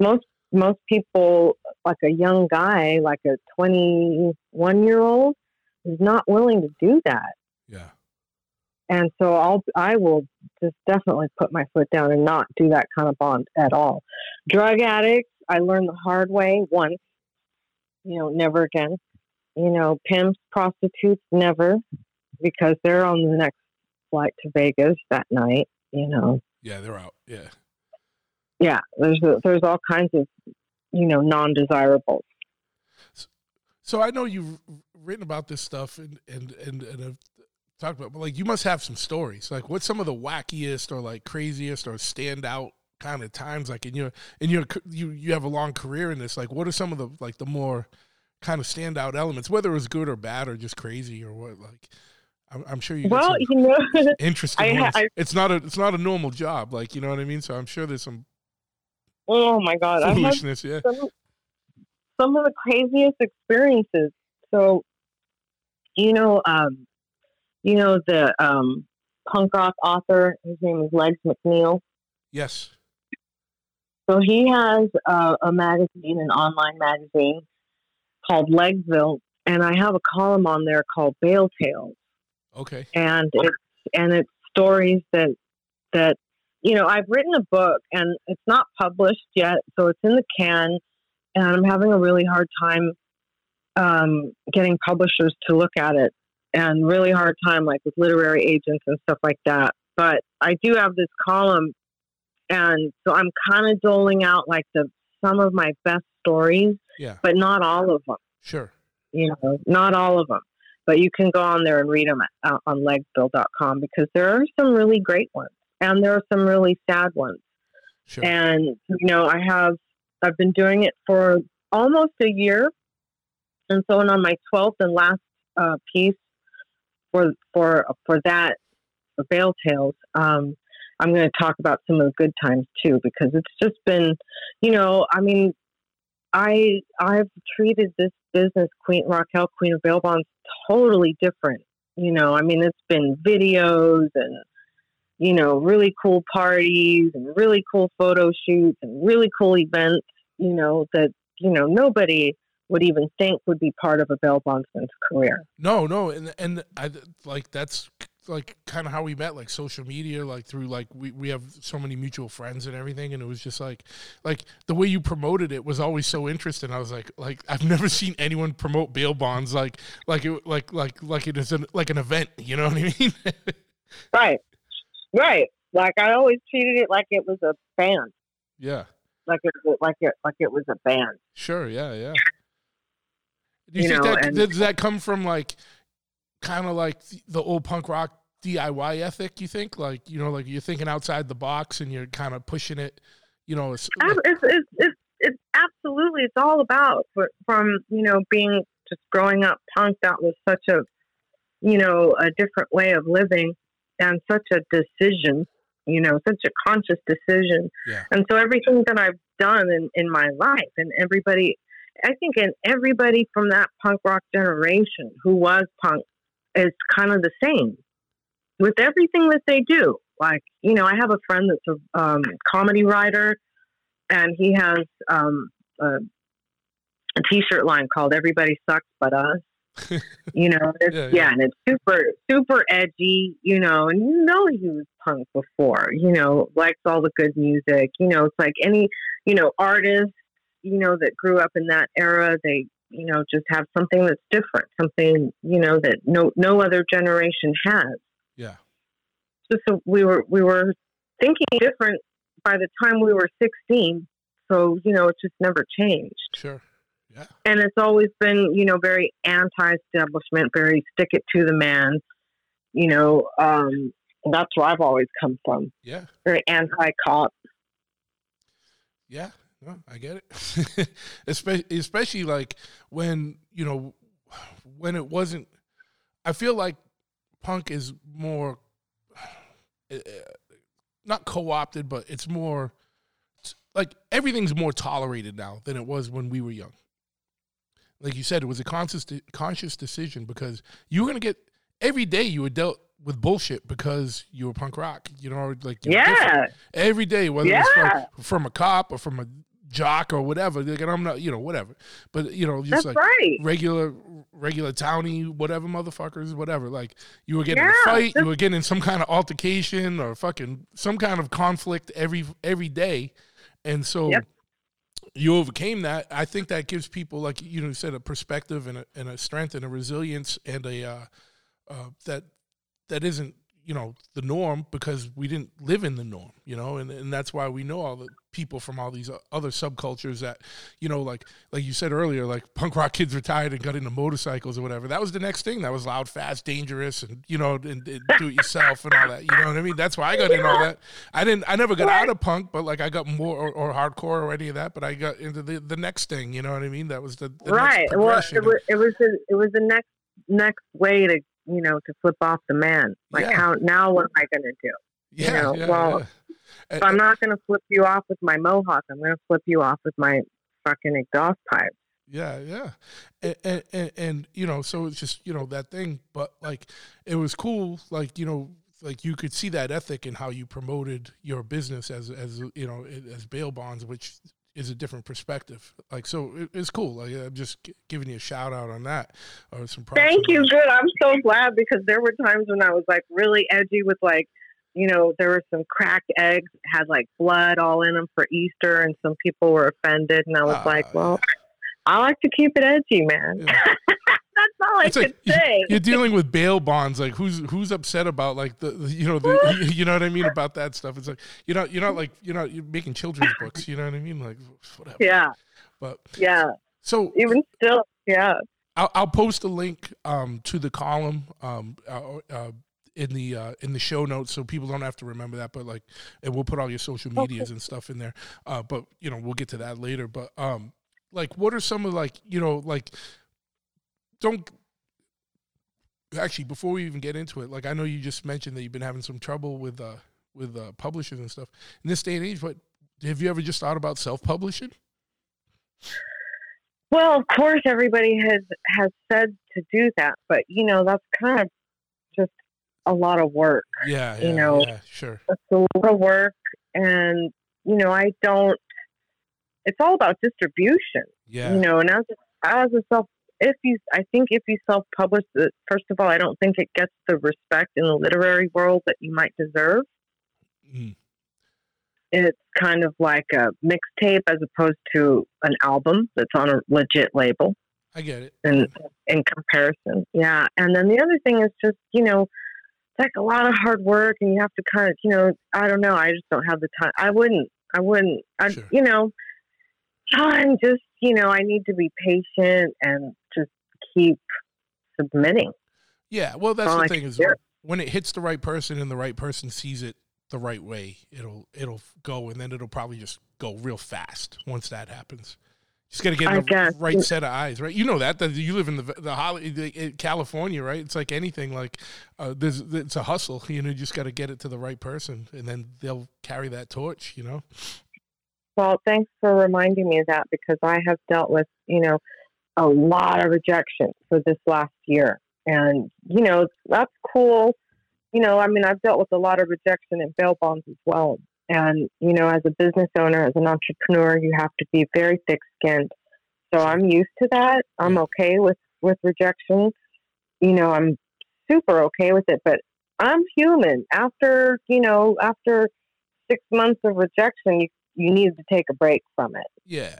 most most people, like a young guy, like a twenty one year old, is not willing to do that. Yeah. And so I'll I will just definitely put my foot down and not do that kind of bond at all. Drug addicts, I learned the hard way once. You know, never again. You know, pimps, prostitutes, never, because they're on the next flight to Vegas that night. You know, Yeah, they're out. Yeah. yeah. There's a, there's all kinds of you know non-desirables. So I know you've written about this stuff and and and, and have talked about, but like you must have some stories. Like, what's some of the wackiest or like craziest or standout kind of times? Like in your in your you you have a long career in this. Like, what are some of the like the more kind of standout elements, whether it was good or bad or just crazy or what? Like, I'm, I'm sure you. Well, you know, (laughs) interesting I. I- it's not a it's not a normal job. Like, you know what I mean? So I'm sure there's some oh my God, foolishness. Yeah. some some of the craziest experiences. So, you know, um, you know the um, punk rock author. His name is Legs McNeil. Yes. So he has a, a magazine, an online magazine called Legsville, and I have a column on there called Bail Tales, Okay. and it's and it's stories that that you know I've written a book and it's not published yet, so it's in the can, and I'm having a really hard time um, getting publishers to look at it, and really hard time like with literary agents and stuff like that. But I do have this column, and so I'm kind of doling out like the some of my best stories, Yeah. but not all of them Sure. you know, not all of them, but you can go on there and read them uh, on legsville.com because there are some really great ones and there are some really sad ones. Sure. And, you know, I have, I've been doing it for almost a year. And so on on my 12th and last uh, piece for, for, for that, for Bail Tales, um, I'm going to talk about some of the good times too, because it's just been, you know, I mean, I I've treated this business, Queen Raquel, Queen of Bail Bonds, totally different. You know, I mean, it's been videos and you know, really cool parties and really cool photo shoots and really cool events. You know that you know nobody would even think would be part of a bail bondsman's career. No, no, and and I like that's like kind of how we met, like social media, like through like we we have so many mutual friends and everything, and it was just like like the way you promoted it was always so interesting. I was like like I've never (laughs) seen anyone promote bail bonds like like it like like like it is an, like an event. You know what I mean? (laughs) Right, right. Like I always treated it like it was a band, yeah, like it like it like it was a band. sure, yeah, yeah. Do you, You think know, that and- does that come from like kind of like the old punk rock DIY ethic? You think like you know like you're thinking outside the box and you're kind of pushing it. You know, it's, it's, it's, it's, it's absolutely it's all about from you know being just growing up punk that was such a you know a different way of living and such a decision you know such a conscious decision Yeah. and so everything that i've done in, in my life and everybody i think in everybody from that punk rock generation who was punk is kind of the same with everything that they do like you know i have a friend that's a um, comedy writer and he has um, a, a t-shirt line called "Everybody Sucks But Us." (laughs) you know, it's, Yeah, yeah, yeah. and it's super, super edgy. You know, and you know he was punk before. You know, likes all the good music. You know, it's like any, you know, artist. You know, that grew up in that era. They, you know, just have something that's different. Something, you know, that no no other generation has. Yeah, just so we were we were thinking different by the time we were 16 so you know it just never changed. Sure, yeah, and it's always been you know very anti-establishment very stick it to the man you know um that's where i've always come from. Yeah, very anti-cop. Yeah. No, I get it. (laughs) especially, especially like when you know when it wasn't. I feel like punk is more uh, not co-opted, but it's more like everything's more tolerated now than it was when we were young. Like you said, it was a conscious conscious decision because you were gonna get every day you were dealt with bullshit because you were punk rock. You know, like you were different yeah every day, whether it's Yeah. from, from a cop or from a jock or whatever. Like, and I'm not, you know, whatever. But you know, just that's like right regular, regular townie, whatever motherfuckers, whatever. Like you were getting in Yeah, a fight, you were getting in some kind of altercation or fucking some kind of conflict every every day, and so. Yep. you overcame that. I think that gives people, like you know, you said a perspective and a, and a strength and a resilience and a uh, uh, that that isn't you know the norm because we didn't live in the norm you know and, and that's why we know all the people from all these uh, other subcultures that you know like like you said earlier like punk rock kids retired and got into motorcycles or whatever. That was the next thing. That was loud fast dangerous and you know and, and do it yourself and all that. You know what i mean? That's why i got into all that. I didn't i never got out of punk but like i got more or, or hardcore or any of that but i got into the, the next thing. You know what i mean? That was the, the right. Well it was, it was the, it was the next next way to you know, to flip off the man. Like Yeah. how now what am I gonna do? yeah, know, yeah, well, If I'm not gonna flip you off with my mohawk, I'm gonna flip you off with my fucking exhaust pipe. Yeah, yeah, and, and, and and you know, so it's just you know that thing, but like it was cool, like you know, like you could see that ethic in how you promoted your business as as you know as bail bonds, which is a different perspective. Like so, it, it's cool. Like I'm just gi- giving you a shout out on that, or some. Thank you, good. I'm so glad because there were times when I was like really edgy with like, you know, there were some cracked eggs had like blood all in them for Easter, and some people were offended, and I was Ah, like, well, I like to keep it edgy, man. Yeah. (laughs) That's all I It's could like say. you're dealing with bail bonds. Like who's who's upset about like the, the- you know the (laughs) you know what I mean about that stuff. It's like you're not you're not like you're not you're making children's books. You know what I mean? Like whatever. yeah, But yeah. so Even still, yeah. I'll, I'll post a link um, to the column um, uh, uh, in the uh, in the show notes, so people don't have to remember that. But like, and we'll put all your social medias and stuff in there. Uh, but you know, we'll get to that later. But um, like, what are some of like you know like don't actually before we even get into it, like I know you just mentioned that you've been having some trouble with uh with uh, publishers and stuff in this day and age. But have you ever just thought about self publishing? Well, of course, everybody has has said to do that, but you know that's kind of a lot of work. Yeah, You know, yeah, sure. It's a lot of work, and you know I don't. It's all about distribution, Yeah, you know. And as as a self, if you, I think if you self publish, first of all, I don't think it gets the respect in the literary world that you might deserve. Mm. It's kind of like a mixtape as opposed to an album that's on a legit label. I get it. in in comparison. Yeah, and then the other thing is just you know, like a lot of hard work, and you have to kind of you know, I don't know, I just don't have the time. I wouldn't, I wouldn't, I Sure. you know, I'm just you know, I need to be patient and just keep submitting. Yeah, well, that's all the I thing is do. when it hits the right person and the right person sees it the right way, it'll it'll go, and then it'll probably just go real fast once that happens. Just got to get I the guess. right set of eyes, right? You know that that you live in the the, Holly, the in California, right? It's like anything, like uh, there's it's a hustle. You know, you just got to get it to the right person, and then they'll carry that torch. You know, Well, thanks for reminding me of that because I have dealt with, you know, a lot of rejection for this last year. And, you know, that's cool. You know, I mean, I've dealt with a lot of rejection and bail bonds as well. And, you know, as a business owner, as an entrepreneur, you have to be very thick skinned. So I'm used to that. I'm okay with, with rejection. You know, I'm super okay with it, but I'm human. After, you know, after six months of rejection, you you need to take a break from it, yeah.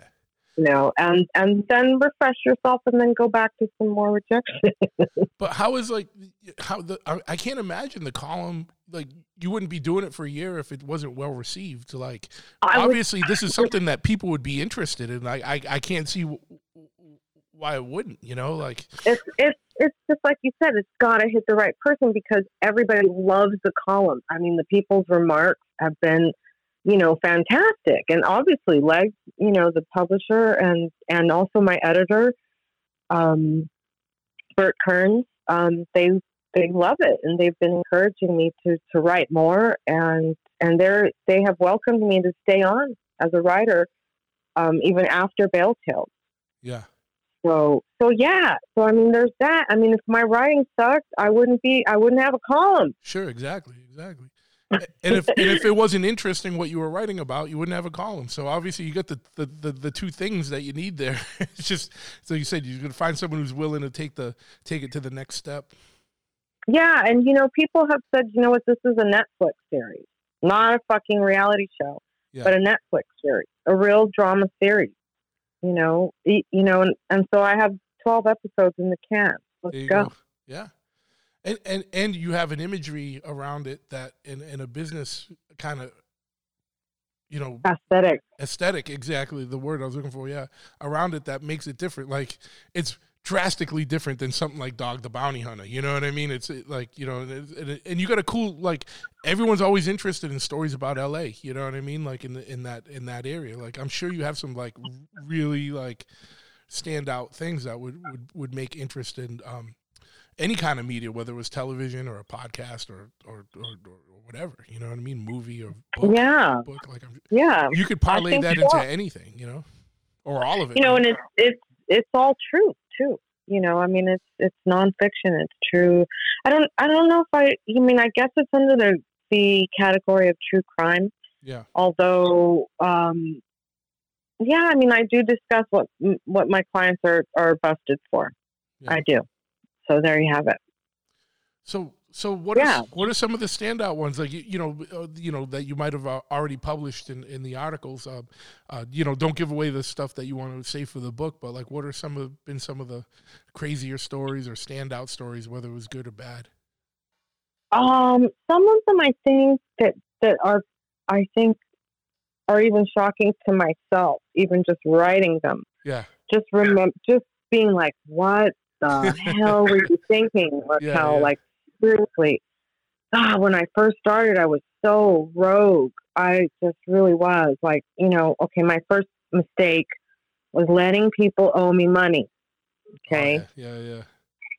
You know, and and then refresh yourself, and then go back to some more rejection. (laughs) But how is like how the I, I can't imagine the column like you wouldn't be doing it for a year if it wasn't well received. Like I would- obviously this is (laughs) something that people would be interested in. I I, I can't see why it wouldn't. You know, like it's it's it's just like you said, it's got to hit the right person because everybody loves the column. I mean, the people's remarks have been, you know, fantastic, and obviously, Legs, you know, the publisher and and also my editor, um, Bert Kearns, um, they they love it, and they've been encouraging me to to write more, and and they're they have welcomed me to stay on as a writer, um, even after Bail Tales. yeah, So so yeah. So I mean there's that. I mean if my writing sucked, I wouldn't be I wouldn't have a column. sure, exactly, exactly. And if and if it wasn't interesting what you were writing about, you wouldn't have a column. So obviously you got the the, the, the two things that you need there. (laughs) it's just so you said you're gonna find someone who's willing to take the take it to the next step. Yeah, and you know, people have said, you know what, this is a Netflix series. Not a fucking reality show, Yeah. but a Netflix series. A real drama series. You know, you know, and, and so I have 12 episodes in the can. Let's go. go. Yeah. And, and and you have an imagery around it that in, in a business kind of you know Aesthetic. aesthetic exactly the word i was looking for yeah around it that makes it different. Like it's drastically different than something like dog the bounty hunter you know what i mean? It's like you know and, and, and you got a cool like everyone's always interested in stories about la you know what i mean? Like in the, in that in that area. Like i'm sure you have some like really like standout things that would would, would make interest in um any kind of media whether it was television or a podcast or or, or, or whatever you know what i mean movie or book, Yeah. book like I'm, Yeah. you could parlay that into anything, you know, or all of it. You know, and it's it's it's all true too. You know, I mean, it's it's nonfiction. It's true. I don't I don't know if I. I mean, I guess it's under the the category of true crime. yeah, Although, um, yeah, I mean, I do discuss what what my clients are are busted for. Yeah. I do. So there you have it. So, so what? Are, what are some of the standout ones? Like you, you know, uh, you know that you might have uh, already published in, in the articles. Uh, uh, you know, don't give away the stuff that you want to say for the book. But like, what are some of been some of the crazier stories or standout stories, whether it was good or bad? Um, some of them I think that that are I think are even shocking to myself, even just writing them. Yeah, Just remember, just being like, "What the hell were you thinking, (laughs) Yeah, Raquel?" yeah. Like seriously. Ah, when I first started, I was so rogue. I just really was. Like, you know, okay, my first mistake was letting people owe me money. Okay Oh, yeah, yeah, yeah.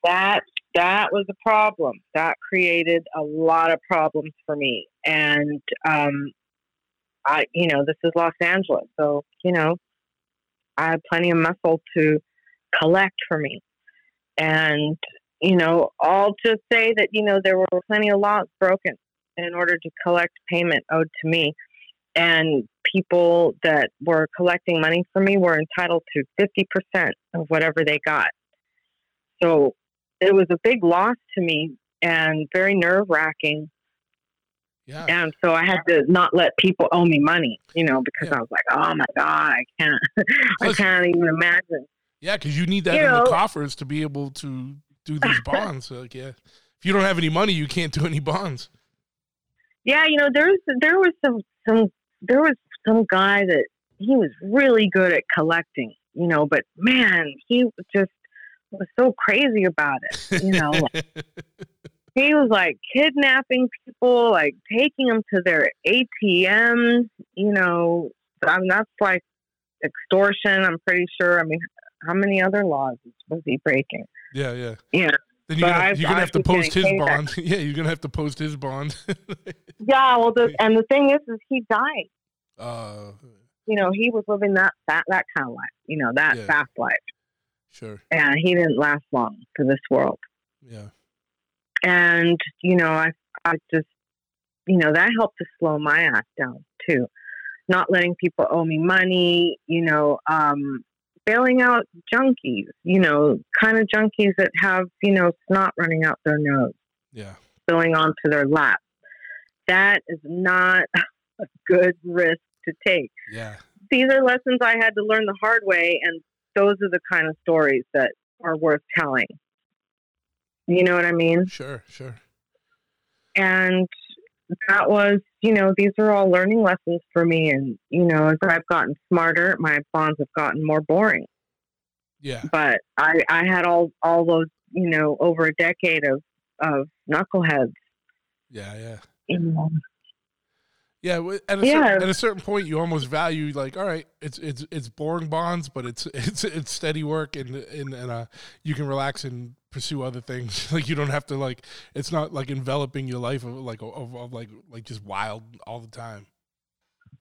that that was a problem. That created a lot of problems for me. And um, I, you know, this is Los Angeles, so you know, I had plenty of muscle to collect for me. And you know, I'll just say that you know there were plenty of laws broken in order to collect payment owed to me. And people that were collecting money for me were entitled to 50% of whatever they got. So it was a big loss to me and very nerve wracking. yeah. And so I had to not let people owe me money, you know, because Yeah. I was like, oh my God, I can't, I can't even imagine. Yeah, because you need that You in the coffers to be able to do these (laughs) bonds. like, yeah, if you don't have any money, you can't do any bonds. Yeah, you know, there's there was some some there was some guy that he was really good at collecting, you know, but man, he was just was so crazy about it. You know, (laughs) he was like kidnapping people, like taking them to their ATMs. You know, I mean that's like extortion. I'm pretty sure. I mean, how many other laws was he breaking? yeah, yeah. Yeah, Then you're gonna, you're gonna have to post his bond. (laughs) yeah, you're gonna have to post his bond. (laughs) yeah. Well, the, and the thing is, is he died. uh, You know, he was living that that that kind of life. You know, that Yeah. fast life, sure. and he didn't last long for this world. Yeah, and you know i i just you know that helped to slow my ass down too not letting people owe me money you know um bailing out junkies you know kind of junkies that have you know snot running out their nose. Yeah, spilling onto their lap. That is not (laughs) a good risk to take. Yeah. these are lessons i had to learn the hard way and those are the kind of stories that are worth telling. You know what i mean? Sure, sure. and that was you know these are all learning lessons for me and you know as i've gotten smarter my bonds have gotten more boring Yeah, but i i had all all those you know over a decade of of knuckleheads yeah, yeah. you know. Yeah, at a, Yeah. Certain, at a certain point, you almost value like, all right, it's it's it's boring bonds, but it's (laughs) it's it's steady work, and and and uh, you can relax and pursue other things. (laughs) like you don't have to like, it's not like enveloping your life of like of, of like like just wild all the time.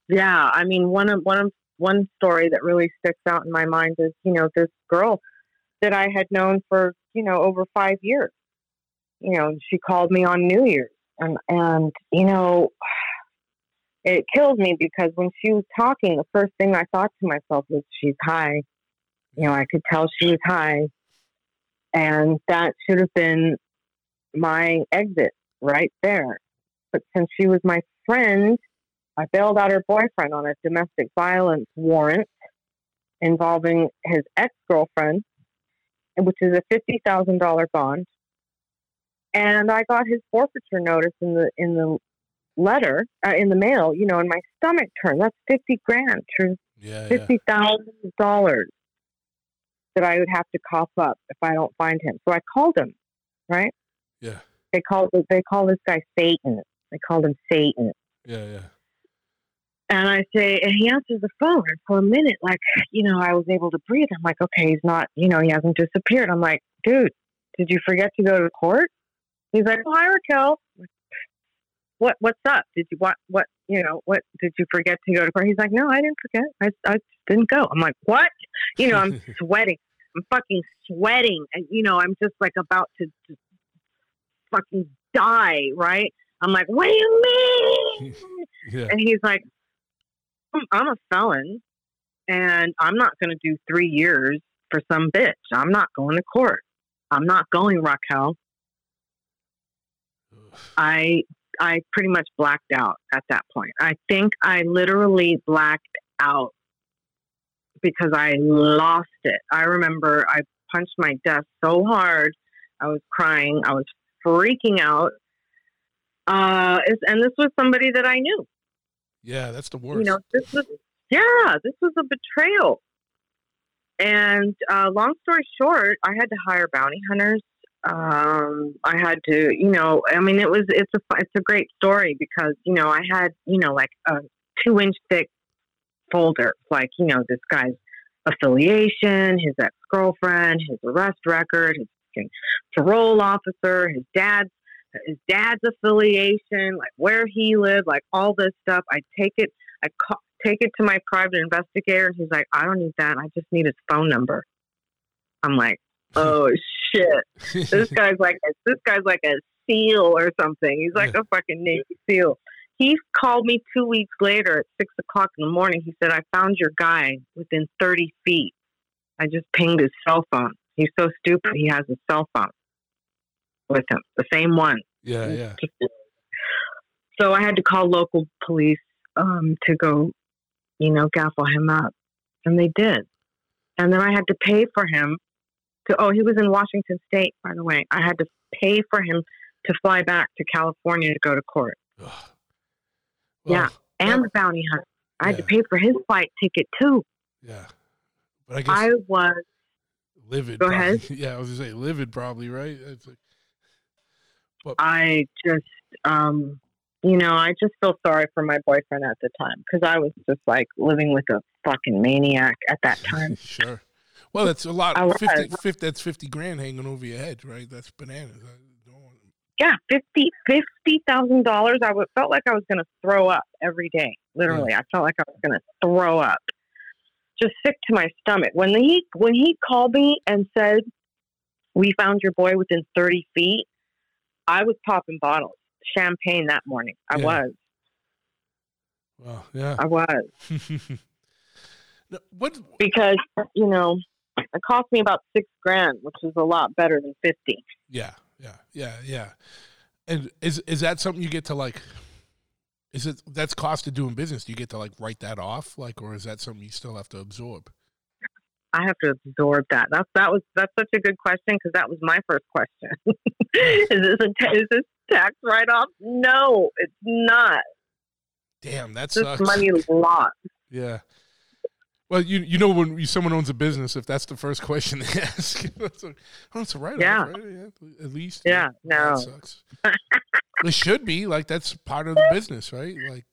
yeah i mean one of one of one story that really sticks out in my mind is you know this girl that i had known for you know over five years you know she called me on new year's and and you know (sighs) it killed me because when she was talking the first thing i thought to myself was she's high you know i could tell she was high and that should have been my exit right there but since she was my friend i bailed out her boyfriend on a domestic violence warrant involving his ex girlfriend, which is a fifty thousand dollar bond. And I got his forfeiture notice in the in the letter uh, in the mail. You know, and my stomach turned. That's fifty grand. True, Yeah, yeah. fifty thousand dollars that I would have to cough up if I don't find him. So I called him. Right? Yeah. They called they call this guy Satan. They called him Satan. Yeah, yeah. And I say, and he answers the phone. And for a minute, like, you know, I was able to breathe. I'm like, okay, he's not, you know, he hasn't disappeared. I'm like, dude, did you forget to go to court? He's like, oh, hi, Raquel. What, what's up? Did you, what, what, you know, what, did you forget to go to court? He's like, no, I didn't forget. I, I didn't go. I'm like, what? You know, I'm (laughs) sweating. I'm fucking sweating. And, you know, I'm just like about to, to fucking die, right? I'm like, what do you mean? (laughs) Yeah. And he's like, "I'm- I'm a felon and I'm not going to do three years for some bitch. I'm not going to court. I'm not going, Raquel. (sighs) I I pretty much blacked out at that point. I think I literally blacked out because I lost it. I remember I punched my desk so hard. I was crying. I was freaking out. Uh, and this was somebody that I knew. Yeah, that's the worst. You know, this was yeah, this was a betrayal. And uh, long story short, I had to hire bounty hunters. Um, I had to, you know, I mean, it was it's a it's a great story because you know I had you know like a two inch thick folder, like you know this guy's affiliation, his ex girlfriend, his arrest record, his parole officer, his dad's his dad's affiliation, like where he lived, like all this stuff. I take it, I take it to my private investigator, and he's like, I don't need that. I just need his phone number. I'm like, oh (laughs) shit, this (laughs) guy's like a, this guy's like a seal or something. He's like a fucking Navy SEAL. He called me two weeks later at six o'clock in the morning. He said, I found your guy within 30 feet. I just pinged his cell phone. He's so stupid. He has a cell phone with him, the same one. yeah, yeah. So I had to call local police um, to go, you know, gaffle him up. And they did. And then I had to pay for him to, oh, he was in Washington State, by the way. I had to pay for him to fly back to California to go to court Ugh. Yeah. Well, and the bounty hunter. I had to pay for his flight ticket too. yeah. But I guess I was, livid. Go probably. ahead. (laughs) Yeah, I was gonna say livid, probably right. It's like, but I just, um, you know, I just feel sorry for my boyfriend at the time because I was just like living with a fucking maniac at that time. (laughs) sure. Well, that's a lot. 50, 50 that's fifty grand hanging over your head, right? That's bananas. I don't want- yeah, fifty fifty thousand dollars. I felt like I was going to throw up every day. Literally, mm. I felt like I was going to throw up. Just sick to my stomach. When he when he called me and said, "We found your boy within thirty feet," I was popping bottles, champagne that morning. I Yeah. was, Well, yeah. I was, (laughs) No, what? because you know, it cost me about six grand, which is a lot better than fifty. Yeah, yeah, yeah, yeah. And is is that something you get to like? Is it that's cost of doing business? Do you get to like write that off, like, or is that something you still have to absorb? I have to absorb that. That's that was that's such a good question because that was my first question. (laughs) is this a ta- is this tax write off? No, it's not. Damn, that's money lost. Yeah. Well, you you know when you, someone owns a business, if that's the first (laughs) question they ask, (laughs) it's like, oh, it's a write-off, Yeah. right? Yeah, at least. Yeah, no. sucks. it should be like that's part of the business, right? Like,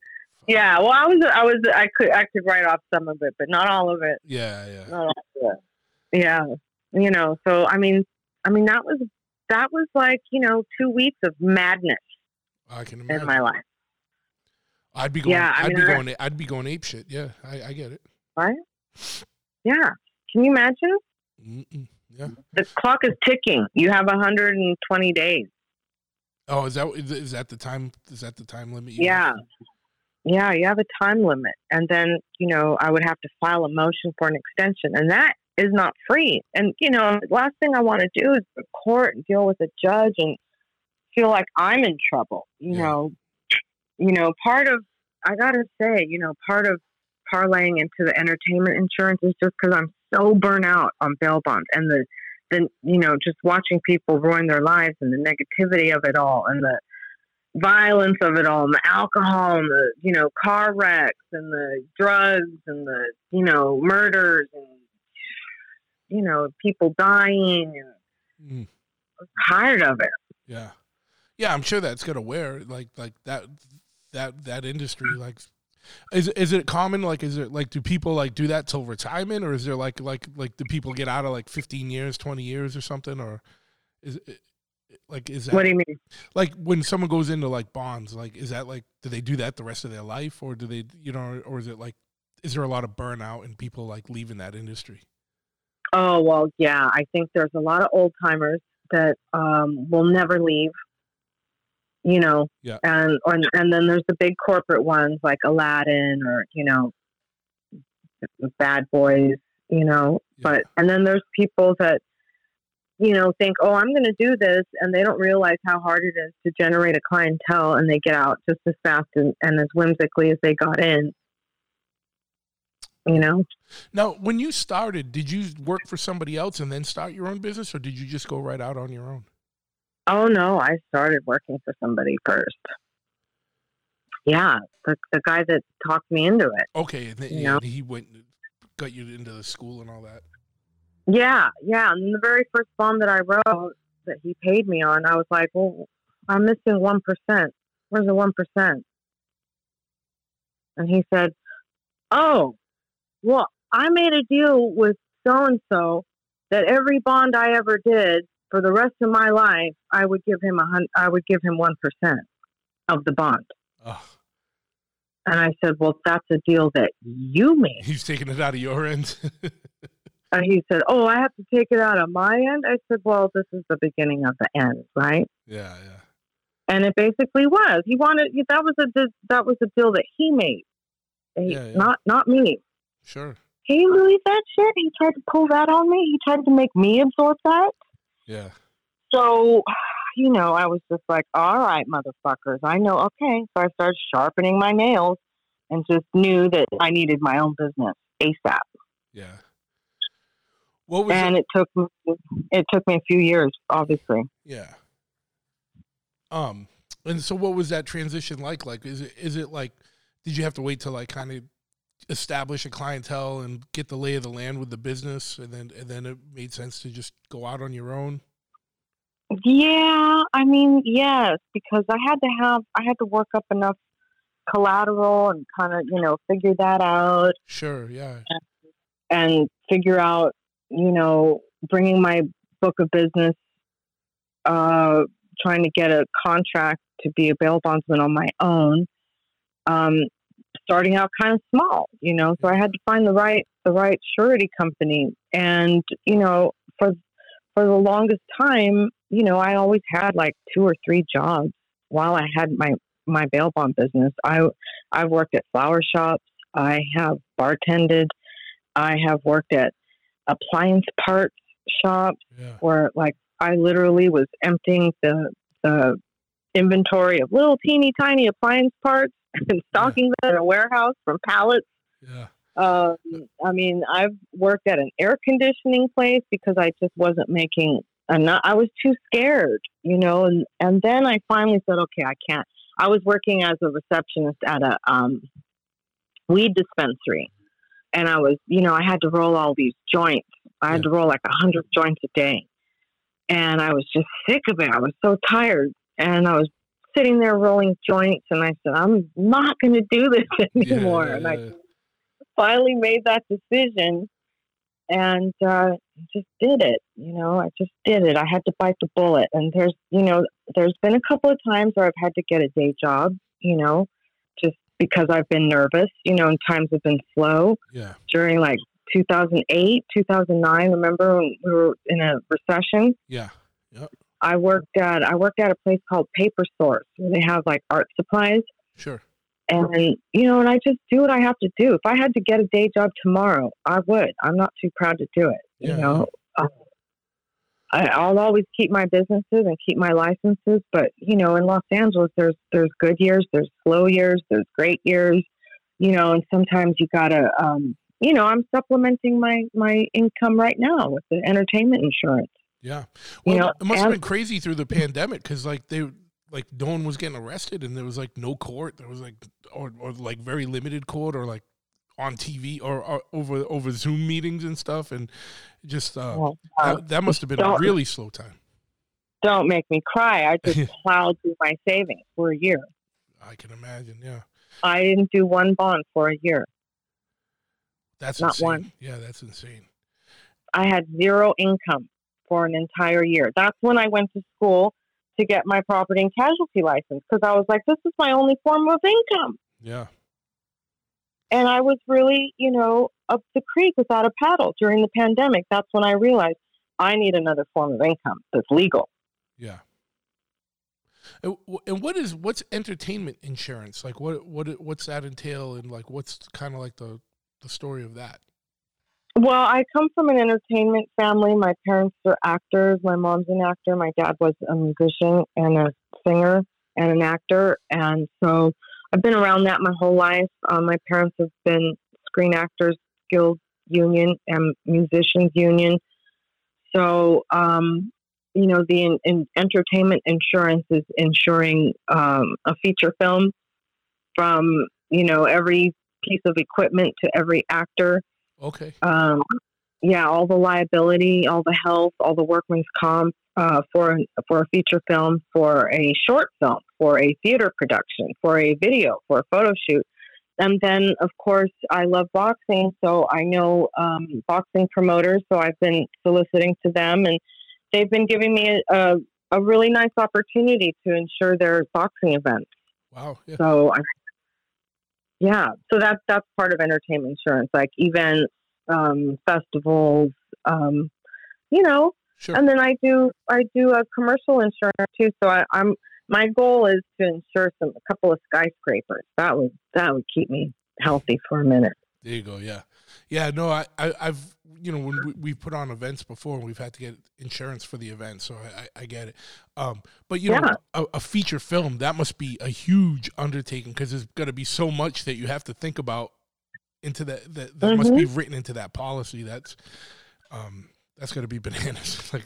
Yeah, well, I was I was I could I could write off some of it, but not all of it. yeah, yeah. Not all of it. Yeah, you know. So I mean, I mean that was that was like you know two weeks of madness I can imagine. in my life. I'd be going. Yeah, I I'd mean, be I- going. I'd be going ape shit. Yeah, I, I get it. Right? Yeah. Can you imagine? Mm-mm. Yeah. The clock is ticking. You have 120 days. Oh, is that is, that the time? Is that the time limit? Yeah. have? Yeah, you have a time limit. And then, you know, I would have to file a motion for an extension. And that is not free. And, you know, the last thing I want to do is go to court and deal with a judge and feel like I'm in trouble. You Yeah. know, you know, part of I gotta say, you know, part of parlaying into the entertainment insurance is just because I'm so burnt out on bail bonds and the, the, you know, just watching people ruin their lives and the negativity of it all and the violence of it all and the alcohol and the, you know, car wrecks and the drugs and the, you know, murders and, you know, people dying and Mm. I'm tired of it. Yeah, yeah. I'm sure that's gonna wear like like that that that industry like. Is is it common? Like, is it like do people like do that till retirement, or is there like like like do people get out of like 15 years, 20 years, or something, or is it like is that What do you mean? like when someone goes into like bonds? Like, is that like do they do that the rest of their life, or do they you know, or is it like is there a lot of burnout and people like leaving that industry? Oh well, yeah. I think there's a lot of old timers that um, will never leave. You know, Yeah. and or, and then there's the big corporate ones like Aladdin or you know, Bad Boys. You know, Yeah. but and then there's people that you know think, oh, I'm going to do this, and they don't realize how hard it is to generate a clientele, and they get out just as fast and, and as whimsically as they got in. You know. Now, when you started, did you work for somebody else and then start your own business, or did you just go right out on your own? Oh no, I started working for somebody first. Yeah, the the guy that talked me into it. Okay, and then You know? he went, got you into the school and all that. Yeah, yeah. And the very first bond that I wrote that he paid me on, I was like, Well, I'm missing one percent. Where's the one percent?" percent? And he said, Oh, well, I made a deal with so and so that every bond I ever did for the rest of my life, I would give him a hun- I would give him one percent of the bond. Oh, And I said, Well, that's a deal that you made. he's taking it out of your end. (laughs) And he said, Oh, I have to take it out of my end. I said, Well, this is the beginning of the end, right? yeah, yeah. And it basically was. He wanted that was a that was a deal that he made, He- Yeah, yeah. not not me. Sure. Can you believe that shit? He tried to pull that on me. He tried to make me absorb that. Yeah. So, you know, I was just like, all right, motherfuckers, I know. Okay. So I started sharpening my nails and just knew that I needed my own business ASAP. Yeah. What was And it? it took me, it took me a few years, obviously. Yeah. Um, and so what was that transition like? Like, is it is it like? Did you have to wait till like kind of establish a clientele and get the lay of the land with the business, and then and then it made sense to just go out on your own? Yeah, I mean, yes, because I had to have, I had to work up enough collateral and kind of, you know, figure that out Sure. Yeah. and figure out, you know, bringing my book of business, uh, trying to get a contract to be a bail bondsman on my own. Um, starting out kind of small, you know, so I had to find the right, the right surety company. And, you know, for, for the longest time, you know, I always had like two or three jobs while I had my, my bail bond business. I, I've worked at flower shops. I have bartended. I have worked at appliance parts shops Yeah. where like I literally was emptying the the inventory of little teeny tiny appliance parts and stocking them in a warehouse from pallets. Yeah. Um, I mean, I've worked at an air conditioning place because I just wasn't making enough. I was too scared, you know. And and then I finally said, okay, I can't. I was working as a receptionist at a um, weed dispensary, and I was, you know, I had to roll all these joints. I had to roll like a hundred joints a day, and I was just sick of it. I was so tired, and I was sitting there rolling joints, and I said, I'm not going to do this (laughs) Yeah, anymore. yeah, and I finally made that decision and uh, just did it. You know, I just did it. I had to bite the bullet. And there's, you know, there's been a couple of times where I've had to get a day job, you know, just because I've been nervous, you know, and times have been slow Yeah. during like 2008, 2009. Remember when we were in a recession? Yeah. I worked at I worked at a place called Paper Source where they have like art supplies Sure. and you know, and I just do what I have to do. If I had to get a day job tomorrow, I would. I'm not too proud to do it. Yeah. You know, Um, I, I'll always keep my businesses and keep my licenses. But you know, in Los Angeles, there's there's good years, there's slow years, there's great years. you know, and sometimes you gotta, um, you know, I'm supplementing my my income right now with the entertainment insurance. Yeah. You Well, know, it must have been crazy through the pandemic because like they like no one was getting arrested and there was like no court. There was like or or like very limited court or like on TV or, or over over Zoom meetings and stuff and just uh, Well, uh, that, that must have been a really slow time. don't make me cry. I just (laughs) plowed through my savings for a year. I can imagine. Yeah. I didn't do one bond for a year. That's Not insane. one. Yeah, that's insane. I had zero income for an entire year. That's when I went to school to get my property and casualty license because I was like, this is my only form of income. Yeah. And I was really, you know, up the creek without a paddle during the pandemic. That's when I realized I need another form of income that's legal. Yeah. And, and what is what's entertainment insurance like? What what what's that entail and like what's kind of like the the story of that? Well, I come from an entertainment family. My parents are actors. My mom's an actor. My dad was a musician and a singer and an actor. And so I've been around that my whole life. Um, my parents have been Screen Actors Guild Union and Musicians Union. So, um, you know, the in, in entertainment insurance is insuring um, a feature film from, you know, every piece of equipment to every actor Okay. um, yeah, all the liability, all the health, all the workman's comp uh, for for a feature film, for a short film, for a theater production, for a video, for a photo shoot, and then of course I love boxing, so I know um, boxing promoters, so I've been soliciting to them, and they've been giving me a, a, a really nice opportunity to ensure their boxing events. Wow. Yeah. So I, yeah, so that's that's part of entertainment insurance, like events, um, festivals, um, you know. Sure. And then I do I do a commercial insurance too. So I, I'm my goal is to insure some a couple of skyscrapers. That would that would keep me healthy for a minute. There you go. Yeah, yeah. No, I, I I've you know when we, we've put on events before, we've had to get insurance for the event, so I, I, I get it. Um, but you know, a, a feature film that must be a huge undertaking because there's going to be so much that you have to think about into that that, that must be Mm-hmm. written into that policy. That's um that's going to be (laughs) bananas. like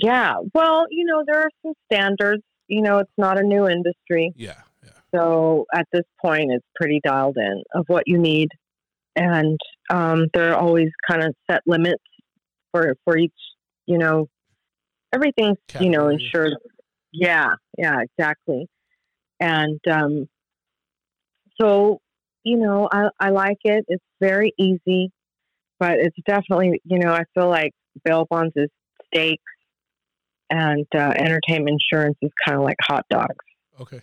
Yeah. Well, you know there are some standards. You know, it's not a new industry. yeah, yeah, So at this point, it's pretty dialed in of what you need, and um, there are always kind of set limits for for each. You know, everything's you know insured. Yeah, yeah, exactly. And um, so you know, I I like it. It's very easy, but it's definitely you know I feel like bail bonds is steaks, and uh, entertainment insurance is kind of like hot dogs. okay,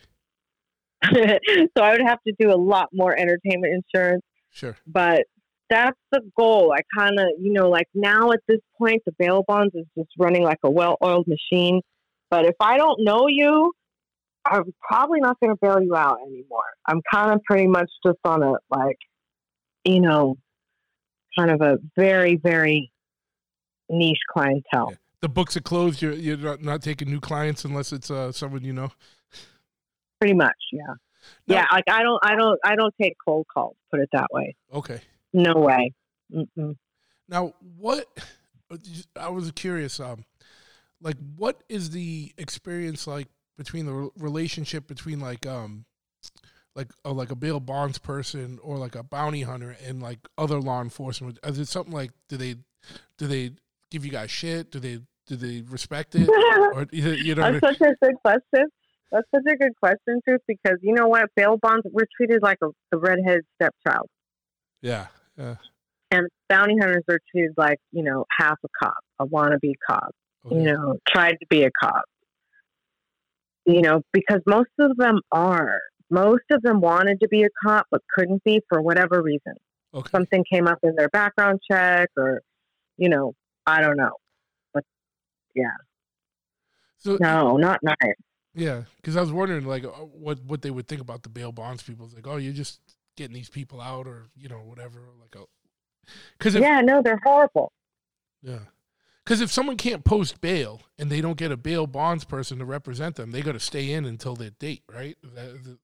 (laughs) so I would have to do a lot more entertainment insurance, sure, but that's the goal. I kind of, you know, like now at this point, the bail bonds is just running like a well-oiled machine. But if I don't know you, I'm probably not going to bail you out anymore. I'm kind of pretty much just on a like, you know, kind of a very very niche clientele. Yeah. the books are closed. You're you're not, not taking new clients unless it's uh someone you know. Pretty much, yeah. No. Yeah, like I don't, I don't, I don't take cold calls. Put it that way. Okay. No way. Mm-mm. Now, what I was curious, um, like, what is the experience like between the relationship between like, um, like, uh, like a bail bonds person or like a bounty hunter and like other law enforcement? Is it something like do they do they give you guys shit? Do they do they respect it? (laughs) Or you know, That's such a good question. That's such a good question, too, because you know what? Bail bonds, we're treated like a, the redheaded stepchild. yeah, yeah, And bounty hunters are treated like, you know, half a cop, a wannabe cop, okay. you know, tried to be a cop. You know, because most of them are. Most of them wanted to be a cop but couldn't be for whatever reason. okay, Something came up in their background check or, you know, I don't know. But yeah, so no, not nice. Yeah, because I was wondering like uh, what what they would think about the bail bonds people. It's like, oh, you're just getting these people out, or you know, whatever. Like, because Yeah, no, they're horrible. yeah, because if someone can't post bail and they don't get a bail bonds person to represent them, they got to stay in until their date, right? Is that, is it-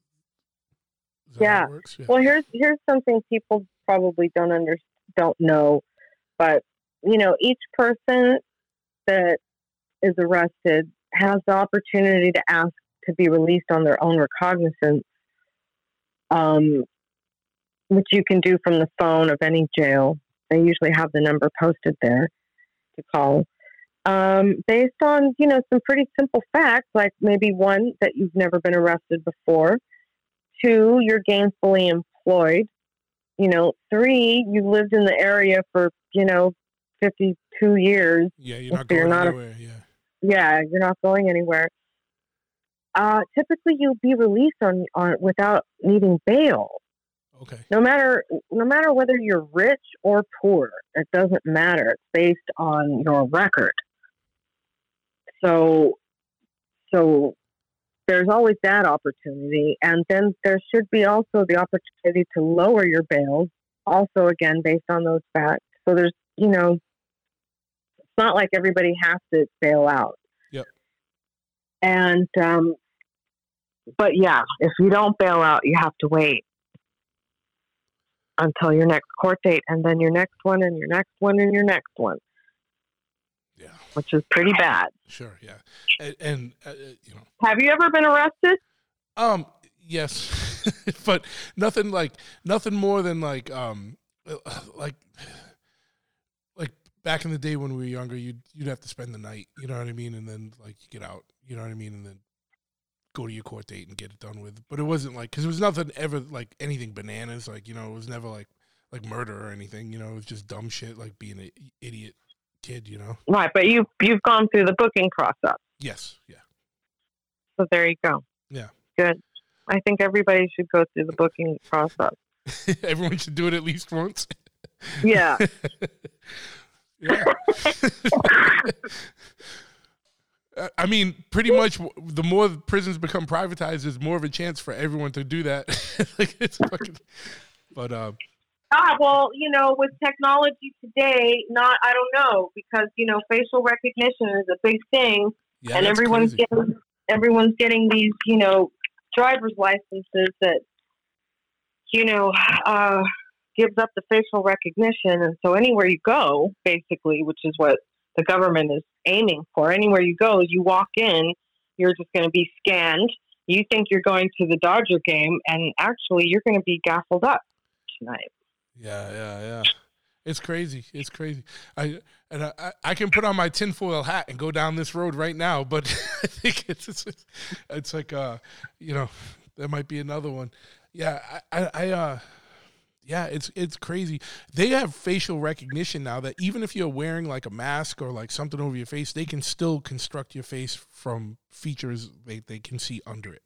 Is that how Yeah. Yeah. Well, here's here's something people probably don't under don't know, but you know, each person that is arrested has the opportunity to ask to be released on their own recognizance, um, which you can do from the phone of any jail. They usually have the number posted there to call. Um, based on you know some pretty simple facts, like maybe one that you've never been arrested before, two you're gainfully employed, you know, three you lived in the area for you know 52 years yeah, you're not going you're not a- anywhere. yeah. Yeah, you're not going anywhere. Uh, typically, you'll be released on, on without needing bail. Okay. No matter no matter whether you're rich or poor, it doesn't matter. It's based on your record. So, so there's always that opportunity, and then there should be also the opportunity to lower your bail. Also, again, based on those facts. So there's you know, not like everybody has to bail out. Yep. And um, but yeah, if you don't bail out, you have to wait until your next court date, and then your next one, and your next one, and your next one, Yeah. which is pretty bad. Sure. Yeah. And, and uh, uh, you know, Have you ever been arrested? Um, yes, (laughs) but nothing like nothing more than like um uh, like back in the day when we were younger, you'd you'd have to spend the night, you know what I mean, and then like you get out, you know what I mean, and then go to your court date and get it done with. But it wasn't like because it was nothing ever like anything bananas, like you know, it was never like like murder or anything, you know, it was just dumb shit like being an idiot kid, you know. Right, but you you've gone through the booking process, Yes, yeah, so there you go. Yeah. good. I think everybody should go through the booking process. (laughs) everyone should do it at least once. Yeah, (laughs) yeah. I- (laughs) I mean, pretty much the more the prisons become privatized, there's more of a chance for everyone to do that. (laughs) like it's fucking, but um, Ah, well, you know, with technology today, not I don't know because you know facial recognition is a big thing, yeah, and everyone's crazy. getting everyone's getting these you know driver's licenses that you know uh, gives up the facial recognition, and so anywhere you go, basically, which is what the government is aiming for, anywhere you go, you walk in, you're just going to be scanned. You think you're going to the Dodger game, and actually, you're going to be gaffled up tonight. Yeah, yeah, yeah. It's crazy. It's crazy. I and I, I- can put on my tinfoil hat and go down this road right now, but (laughs) I think it's it's, it's like uh you know there might be another one. Yeah, I, I, I uh yeah, it's it's crazy. They have facial recognition now that even if you're wearing like a mask or like something over your face, they can still construct your face from features they, they can see under it.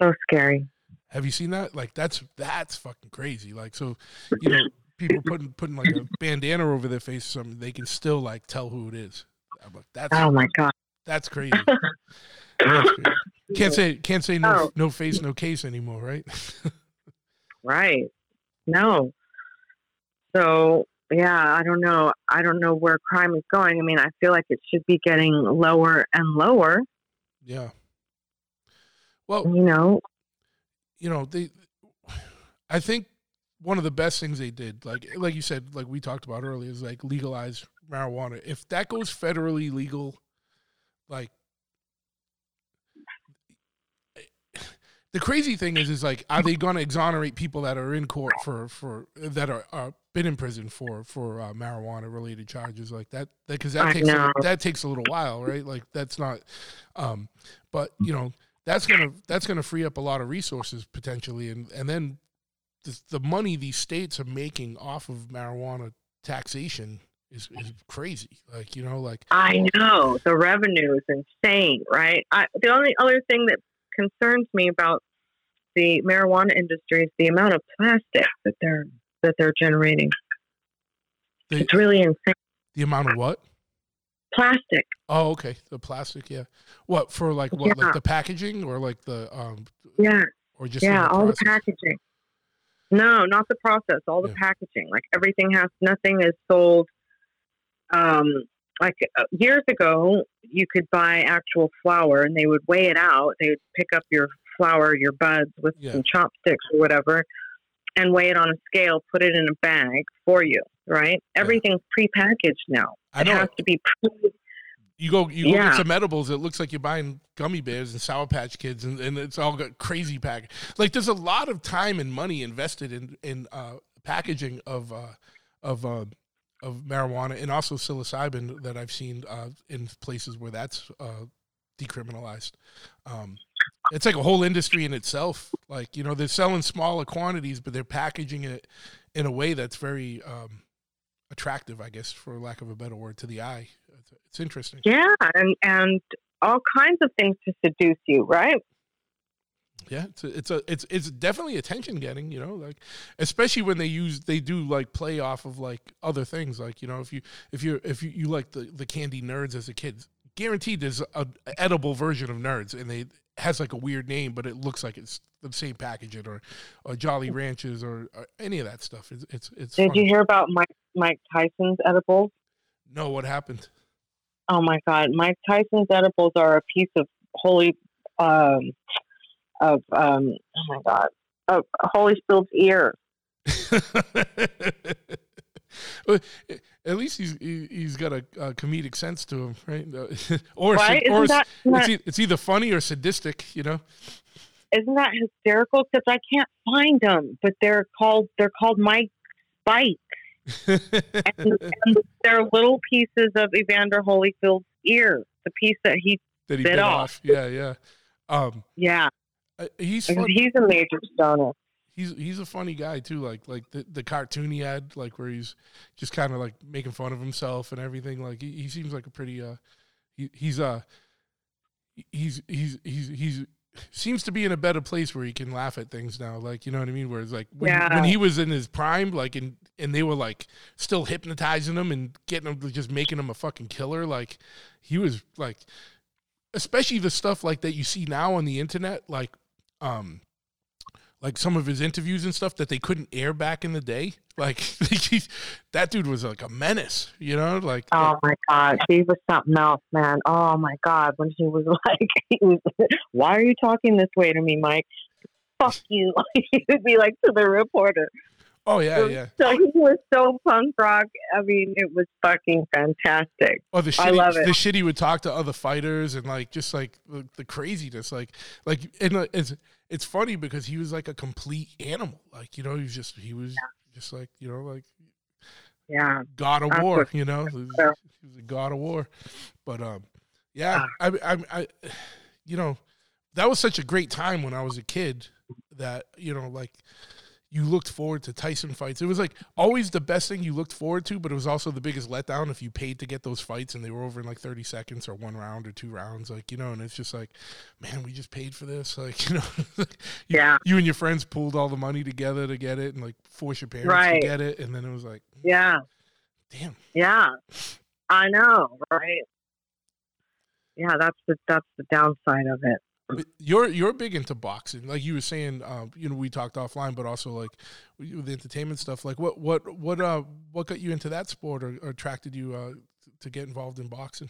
So scary. Have you seen that? Like that's that's fucking crazy. Like so, you know, people putting putting like a bandana over their face or something, they can still like tell who it is. I'm like, that's Oh my god. that's crazy. (laughs) That's crazy. Can't say can't say no Oh. no face no case anymore, right? (laughs) Right. No. So yeah, I don't know. I don't know where crime is going. I mean, I feel like it should be getting lower and lower. yeah. Well, You know. you know they (sighs) i think one of the best things they did like like you said like we talked about earlier is like legalize marijuana if that goes federally legal like the crazy thing is is like are they going to exonerate people that are in court for for that are, are been in prison for for uh, marijuana related charges? Like that because that, I takes a, that takes a little while right? Like that's not um but you know that's gonna that's gonna free up a lot of resources potentially and and then the, the money these states are making off of marijuana taxation is, is crazy. Like you know like I know. The revenue is insane, right? I, the only other thing that concerns me about the marijuana industry is the amount of plastic that they're that they're generating. the, It's really insane. the amount of what Plastic. oh okay the plastic yeah what for like what Yeah. like the packaging or like the um Yeah. or just yeah, the all the packaging. No, not the process. All the Yeah. packaging. Like everything has nothing is sold. Um, like uh, years ago, you could buy actual flower, and they would weigh it out. They would pick up your flower your buds with Yeah. some chopsticks or whatever, and weigh it on a scale, put it in a bag for you. Right? Everything's prepackaged now. I It know. has to be pre- You go, you go Yeah. get some edibles. It looks like you're buying gummy bears and Sour Patch Kids, and, and it's all got crazy pack. Like there's a lot of time and money invested in in uh, packaging of uh, of uh, of marijuana and also psilocybin that I've seen uh, in places where that's uh, decriminalized. Um, it's like a whole industry in itself. Like you know, they're selling smaller quantities, but they're packaging it in a way that's very um, attractive, I guess, for lack of a better word, to the eye. It's, it's interesting. yeah, and and all kinds of things to seduce you. Right? Yeah, it's a, it's a it's it's definitely attention getting, you know, like especially when they use they do like play off of like other things, like you know if you if you if you, you like the the candy nerds as a kid, guaranteed there's a, a edible version of nerds and they has like a weird name, but it looks like it's the same packaging or or Jolly Ranchers or, or any of that stuff. It's it's it's. Did funny. you hear about Mike Mike Tyson's edibles? No, what happened? Oh my God, Mike Tyson's edibles are a piece of holy, um, of um, oh my God, of Holyfield's ear. (laughs) At least he's he, he's got a, a comedic sense to him, right? (laughs) or Right? or it's, that- it's, it's either funny or sadistic, you know. Isn't that hysterical? Because I can't find them, but they're called they're called Mike Bites, (laughs) and, and they're little pieces of Evander Holyfield's ear. The piece that he, that he Bit bit off. off. Yeah, yeah. Um, yeah, uh, he's he's a major stoner. He's he's a funny guy too. Like like the, the cartoon he had, like where he's just kind of like making fun of himself and everything. Like he, he seems like a pretty uh, he, he's uh, he's he's he's he's seems to be in a better place where he can laugh at things now. Like you know what I mean? Where it's like when, Yeah. when he was in his prime, like and and they were like still hypnotizing him and getting him just making him a fucking killer. Like he was like, especially the stuff like that you see now on the internet, like um like some of his interviews and stuff that they couldn't air back in the day. Like (laughs) that dude was like a menace, you know. Like Oh my God, he was something else, man. Oh my God, when he was (laughs) like, he was, "Why are you talking this way to me, Mike?" Fuck you. (laughs) he would be like to the reporter. Oh yeah, yeah. So he was so punk rock. I mean, it was fucking fantastic. Oh, the shit, I he- love it. the shit he would talk to other fighters and like just like the, the craziness, like like and uh, it's it's funny because he was like a complete animal. Like you know, he was just he was just like you know like Yeah. god of That's war. what- You know, he was, he was a god of war. But um, yeah, I, I I you know that was such a great time when I was a kid that you know like you looked forward to Tyson fights. It was like always the best thing you looked forward to, but it was also the biggest letdown if you paid to get those fights and they were over in like 30 seconds or one round or two rounds. Like, you know, and it's just like, man, we just paid for this. (laughs) Like, you know, (laughs) you, Yeah. you and your friends pooled all the money together to get it and like force your parents Right. to get it. And then it was like, Yeah. damn. Yeah. I know, right? Yeah, that's the that's the downside of it. You're you're big into boxing, like you were saying. Um, you know, we talked offline, but also like the entertainment stuff. Like, what what what uh what got you into that sport or, or attracted you uh to get involved in boxing?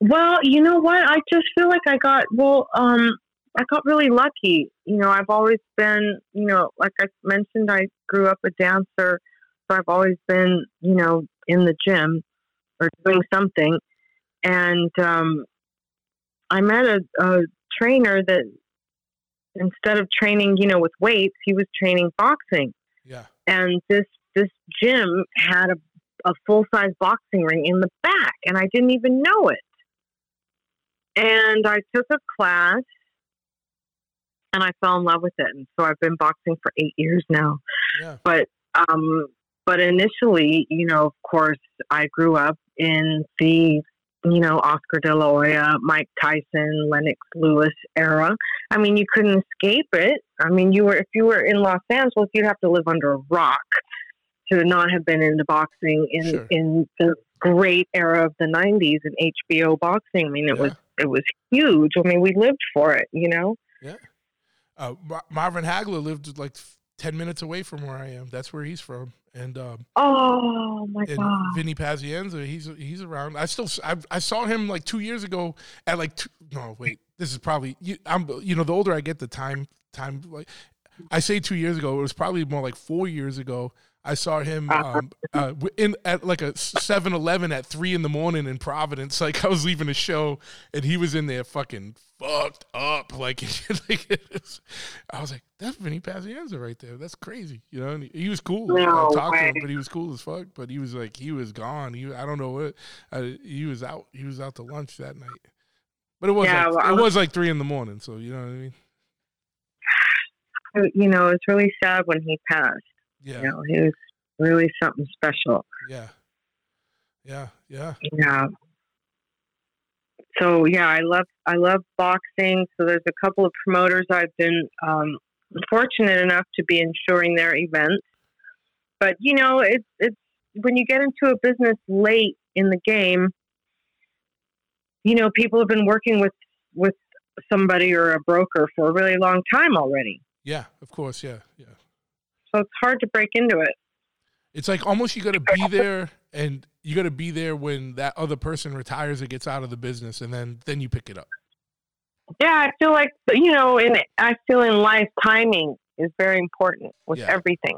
Well, you know what? I just feel like I got well, um, I got really lucky. You know, I've always been, you know, like I mentioned, I grew up a dancer, so I've always been, you know, in the gym or doing something. And um, I met a, a trainer that instead of training, you know, with weights, he was training boxing Yeah, and this this gym had a, a full size boxing ring in the back, and I didn't even know it. And I took a class, and I fell in love with it, and so I've been boxing for eight years now. yeah, But um, but initially, you know, of course, I grew up in the you know Oscar De La Hoya, Mike Tyson, Lennox Lewis era. I mean, you couldn't escape it. I mean, you were if you were in Los Angeles, you'd have to live under a rock to not have been into boxing in Sure. in the great era of the '90s and HBO boxing. I mean, it was it was huge. I mean, we lived for it. You know. Yeah. Uh, Marvin Hagler lived like ten minutes away from where I am. That's where he's from, and um, Oh my and god. Vinny Pazienza, he's he's around. I still I, I saw him like two years ago at like two, no wait this is probably you, I'm you know the older I get, the time time like I say two years ago, it was probably more like four years ago. I saw him Uh-huh. um, uh, in at like a 7-Eleven at three in the morning in Providence. (laughs) Like I was leaving a show, and he was in there fucking fucked up. Like, (laughs) like it was, I was like, "That's Vinny Pazienza right there. That's crazy." You know, and he, he was cool. I No talked to him, but he was cool as fuck. But he was like, he was gone. He, I don't know what. Uh, he was out. He was out to lunch that night. But it was Yeah, like, well, it was- was like three in the morning. So you know what I mean? (sighs) You know, it's really sad when he passed. Yeah. You know, he was really something special. Yeah. Yeah. Yeah. Yeah. So yeah, I love I love boxing. So there's a couple of promoters I've been um, fortunate enough to be insuring their events. But you know, it's it's when you get into a business late in the game, you know, people have been working with with somebody or a broker for a really long time already. Yeah. Of course. Yeah. Yeah. So it's hard to break into it. It's like almost you got to be there and you got to be there when that other person retires or gets out of the business and then then you pick it up. Yeah, I feel like you know, in I feel in life timing is very important with Yeah. everything.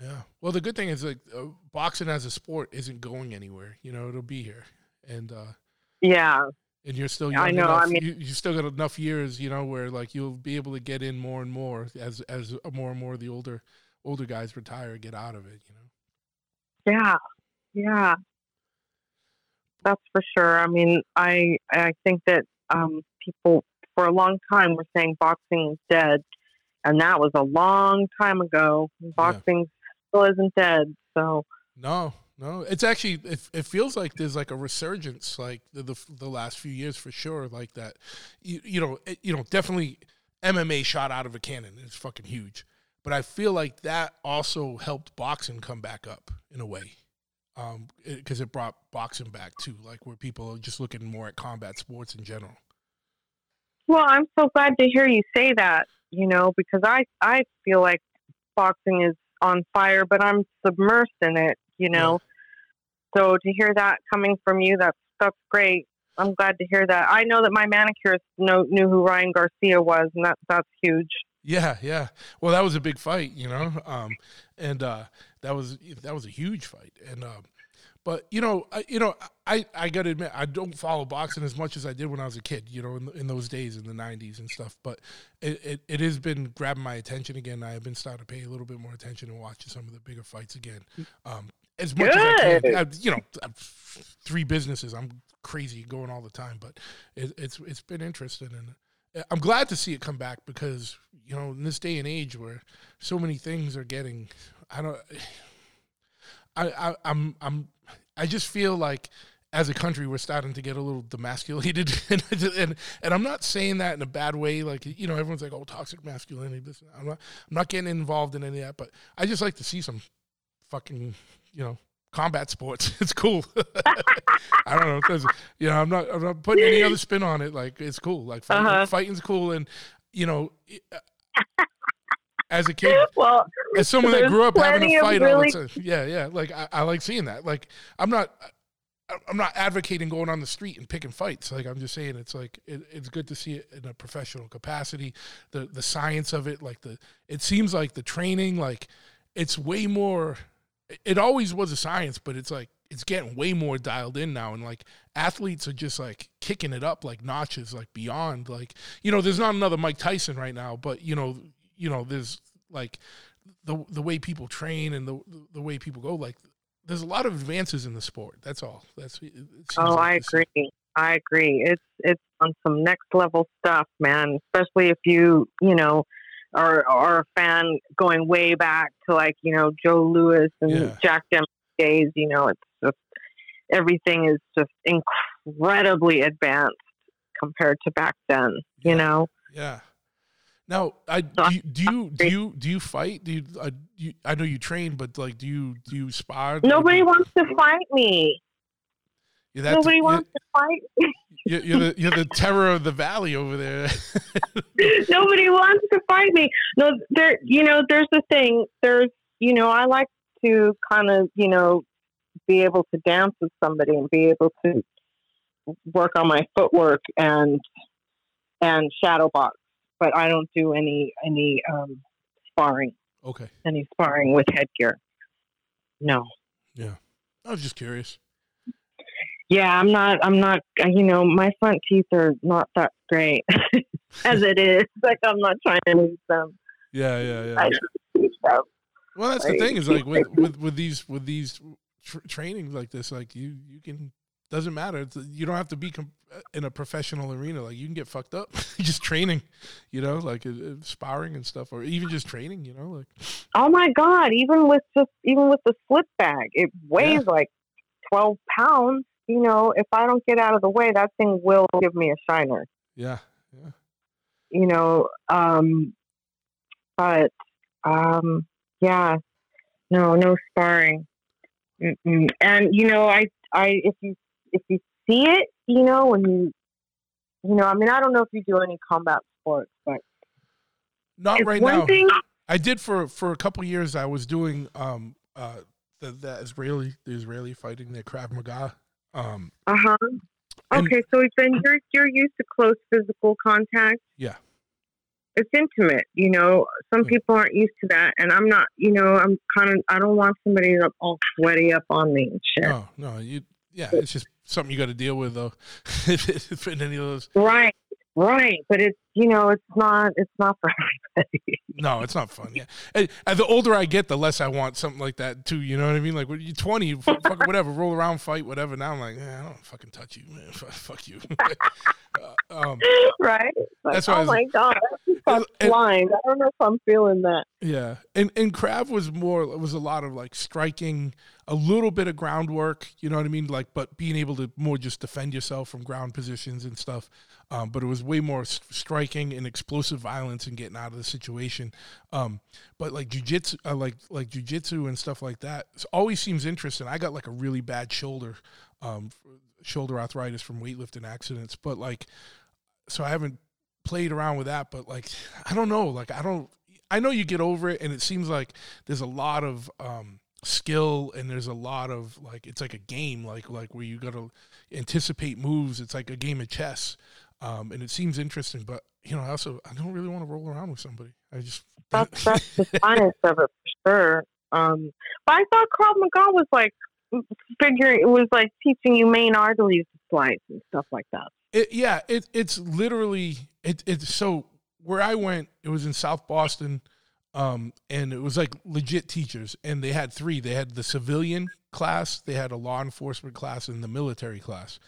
Yeah. Well, the good thing is like uh, boxing as a sport isn't going anywhere. You know, it'll be here. And uh Yeah, and you're still young I know, enough. I mean- you, you still got enough years, you know, where like you'll be able to get in more and more as as more and more of the older older guys retire, get out of it, you know. yeah, yeah. That's for sure. I mean, I I think that um, people for a long time were saying boxing is dead, and that was a long time ago. Boxing still isn't dead. So No, no. It's actually it, it feels like there's like a resurgence like the, the the last few years for sure like that. You, you know, it, you know, definitely MMA shot out of a cannon. It's fucking huge. But I feel like that also helped boxing come back up in a way. Um, because it brought boxing back too, like where people are just looking more at combat sports in general. Well, I'm so glad to hear you say that, you know, because I I feel like boxing is on fire, but I'm submersed in it, you know. So to hear that coming from you, that's that's great. I'm glad to hear that. I know that my manicurist know, knew who Ryan Garcia was, and that that's huge. Yeah, yeah. Well, that was a big fight, you know, um, and uh, that was that was a huge fight. And um, but you know, I, you know, I I got to admit, I don't follow boxing as much as I did when I was a kid. You know, in, in those days in the '90s and stuff. But it, it, it has been grabbing my attention again. I have been starting to pay a little bit more attention and watching some of the bigger fights again. Um, as much as I can, I, you know, three businesses. I'm crazy going all the time, but it, it's it's been interesting and. I'm glad to see it come back because you know in this day and age where so many things are getting, I don't, I, I I'm I'm I just feel like as a country we're starting to get a little demasculated (laughs) and and, and I'm not saying that in a bad way like you know everyone's like oh toxic masculinity this I'm not I'm not getting involved in any of that but I just like to see some fucking you know combat sports (laughs) it's cool (laughs) I don't know because you know I'm not I'm not putting any other spin on it like it's cool like fighting, Uh-huh. fighting's cool and you know as a kid Well, as someone that grew up having of fight all the time. Yeah, yeah. Like I, I like seeing that. Like I'm not I'm not advocating going on the street and picking fights. Like I'm just saying it's like it, it's good to see it in a professional capacity. The the science of it, like the it seems like the training, like it's way more it always was a science, but it's like it's getting way more dialed in now and like athletes are just like kicking it up like notches like beyond like you know there's not another Mike Tyson right now but you know you know there's like the the way people train and the the way people go like there's a lot of advances in the sport that's all that's it oh, like I agree. I agree. It's it's on some next level stuff, man. Especially if you you know are are a fan going way back to like you know Joe Louis and Yeah. Jack Dempsey days. You know, it's just everything is just incredibly advanced compared to back then. Yeah. You know. yeah now I do you, do you do you do you fight do you, uh, you I know you train but like do you do you spar Nobody wants to fight me. That- Nobody wants to fight. (laughs) You're, you're the you're the terror of the valley over there. (laughs) Nobody wants to fight me. No, there. You know, there's the thing. There's, you know, I like to kind of, you know, be able to dance with somebody and be able to work on my footwork and and shadow box, but I don't do any any um, sparring, Okay. any sparring with headgear. No. Yeah. I was just curious. Yeah, I'm not. I'm not. uh, You know, my front teeth are not that great (laughs) as it is. (laughs) Like I'm not trying to lose them. Yeah, yeah, yeah. I just them. Well, that's the thing is like with with, with these with these tr- trainings like this, like you you can doesn't matter. It's, you don't have to be com- in a professional arena. Like you can get fucked up (laughs) just training, you know, like uh, uh, sparring and stuff, or even just training. You know, like Oh my god! Even with just even with the slip bag, it weighs like twelve pounds. You know, if I don't get out of the way, that thing will give me a shiner. yeah, yeah, You know, um, but um, yeah, no, no sparring. Mm-mm. And you know, I, I, if you if you see it, you know, when you, you know, I mean, I don't know if you do any combat sports, but not right one now. thing. I did for for a couple years. I was doing um uh the, the Israeli the Israeli fighting the Krav Maga. Um, Uh huh. Okay, so then you're you're used to close physical contact. yeah, It's intimate, you know. Some Yeah. people aren't used to that, and I'm not. You know, I'm kind of. I don't want somebody up all sweaty up on me and shit. no, no, you yeah, it's just something you got to deal with though. (laughs) if in any of those, Right, right. But it's you know, it's not. It's not for everybody. (laughs) no, it's not fun. Yeah, and, and the older I get, the less I want something like that too. You know what I mean? Like when you're 20, you fuck, fuck whatever, roll around, fight, whatever. Now I'm like, eh, I don't fucking touch you, man. (laughs) Fuck, fuck you. (laughs) uh, um, right. Like, That's why oh was- my god, I'm blind. I don't know if I'm feeling that. Yeah, and and Krav was more it was a lot of like striking, a little bit of groundwork. You know what I mean? Like, but being able to more just defend yourself from ground positions and stuff. Um, but it was way more striking and explosive violence and getting out of the situation. Um, but like jujitsu, uh, like like jujitsu and stuff like that, always seems interesting. I got like a really bad shoulder, um, shoulder arthritis from weightlifting accidents. But like, so I haven't played around with that. But like, I don't know. Like, I don't. I know you get over it, and it seems like there's a lot of um, skill, and there's a lot of like it's like a game, like like where you got to anticipate moves. It's like a game of chess, um, and it seems interesting. But you know, I also I don't really want to roll around with somebody. I just (laughs) That's (laughs) that's the science of it for sure. Um, but I thought Krav Maga was like figuring it was like teaching you main arteries to slice and stuff like that. It, yeah, it, it's literally it, it's so where I went. It was in South Boston, um, and it was like legit teachers, and they had three. They had the civilian class, they had a law enforcement class, and the military class.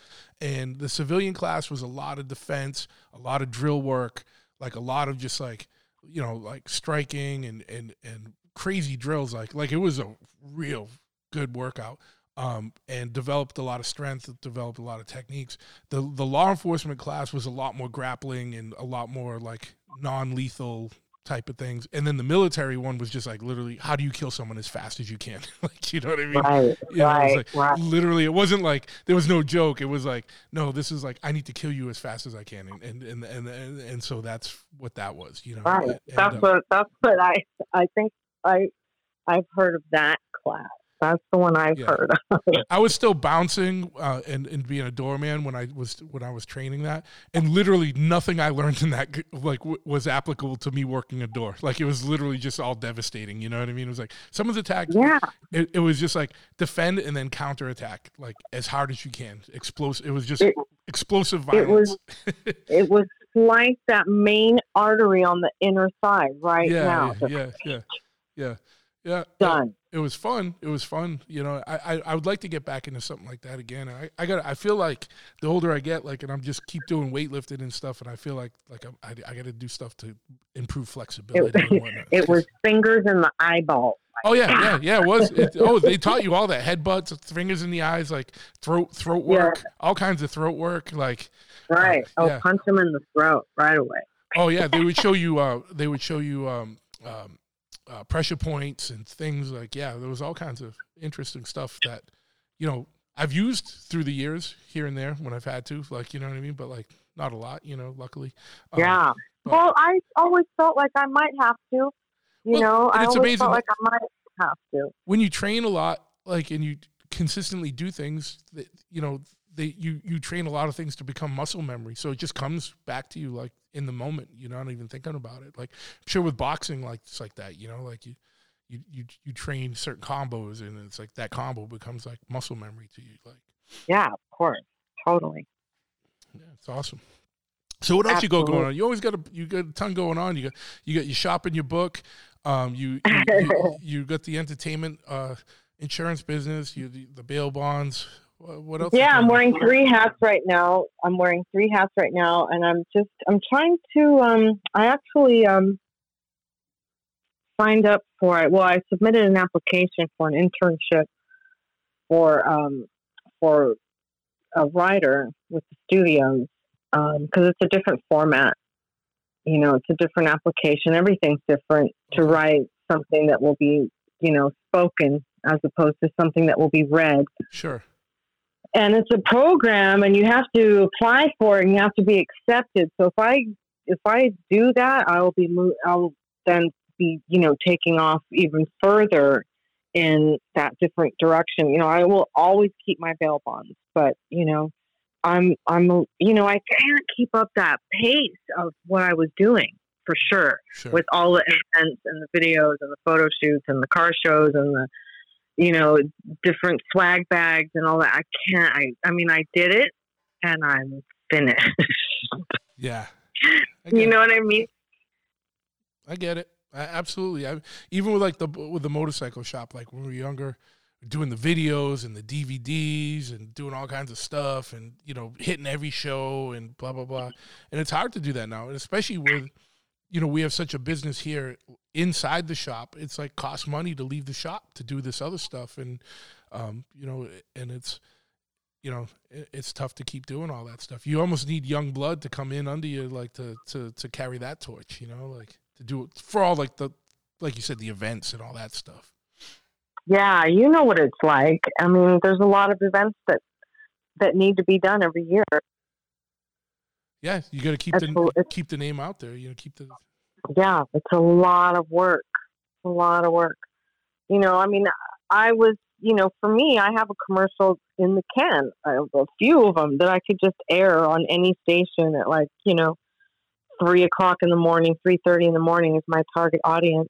And the civilian class was a lot of defense, a lot of drill work, like a lot of just like you know like striking and and and crazy drills. Like like it was a real good workout. Um, and developed a lot of strength, developed a lot of techniques the the law enforcement class was a lot more grappling and a lot more like non lethal type of things, and then the military one was just like literally how do you kill someone as fast as you can, (laughs) like you know what I mean? Right, You know, it was right, like, right. Literally, it wasn't like there was no joke. It was like no, this is like I need to kill you as fast as I can, and and and and, and, and so that's what that was, you know. Right. And, That's uh, what that's what I I think I I've heard of that class. That's the one I've Yeah. heard of. I was still bouncing uh, and and being a doorman when I was when I was training that, and literally nothing I learned in that like w- was applicable to me working a door. Like it was literally just all devastating. You know what I mean? It was like someone's attacked. Yeah. It, it was just like defend and then counter attack, like as hard as you can. Explosive. It was just It- explosive it was- (laughs) It was slice that main artery on the inner side right yeah, now. yeah, yeah, yeah, yeah, yeah. Done. It was fun. It was fun. You know, I, I, I would like to get back into something like that again. I, I got I feel like the older I get, like, and I'm just keep doing weightlifting and stuff, and I feel like like I'm, I, I got to do stuff to improve flexibility and. (laughs) It was fingers in the eyeball. Oh yeah, yeah, yeah. It was. It, oh, they taught you all that headbutts, fingers in the eyes, like throat throat Yeah. work, all kinds of throat work. Like, Right. Oh, yeah. punch him in the throat right away. oh yeah, they would show you. Uh, they would show you um, um, uh, pressure points and things like yeah. There was all kinds of interesting stuff that you know I've used through the years here and there when I've had to. Like you know what I mean, but like not a lot. You know, luckily. Um, yeah. but- Well, I always felt like I might have to. You Well, know, I it's always amazing felt like I might have to. when you train a lot, like and you consistently do things that you know they you you train a lot of things to become muscle memory. So it just comes back to you like in the moment. You're not even thinking about it. Like I'm sure with boxing, like it's like that. You know, like you you you you train certain combos, and it's like that combo becomes like muscle memory to you. Like Yeah, of course, totally. yeah, it's awesome. So what else you got going on? You always got a you got a ton going on. You got you got you shop in your book. Um, you you, you, (laughs) you got the entertainment uh, insurance business. You the, the bail bonds. What, else? Yeah, I'm wearing three hats right now. I'm wearing three hats right now, and I'm just I'm trying to. Um, I actually um signed up for it. Well, I submitted an application for an internship for um for a writer with the studios because it's a different format. You know, it's a different application. Everything's different to write something that will be you know spoken as opposed to something that will be read Sure. And it's a program and you have to apply for it and you have to be accepted so if i if i do that i will be i'll then be you know taking off even further in that different direction you know i will always keep my bail bonds but you know i'm i'm you know i can't keep up that pace of what i was doing for sure Sure. with all the events and the videos and the photo shoots and the car shows and the you know different swag bags and all that i can't i i mean i did it and i'm finished (laughs) yeah. You know what i mean. I get it. I, absolutely. I, even with like the with the motorcycle shop, like when we were younger, doing the videos and the DVDs and doing all kinds of stuff, and you know hitting every show and blah blah blah. And it's hard to do that now, and especially with you know we have such a business here inside the shop. It's like costs money to leave the shop to do this other stuff, and um, you know, and it's you know it's tough to keep doing all that stuff. You almost need young blood to come in under you, like to to to carry that torch. You know, like to do it for all like the like you said the events and all that stuff. yeah you know what it's like i mean there's a lot of events that that need to be done every year Yeah, you got to keep the. Keep the name out there. You know, keep the yeah it's a lot of work a lot of work you know i mean i was you know for me i have a commercial in the can a few of them that i could just air on any station at like you know three o'clock in the morning three thirty in the morning is my target audience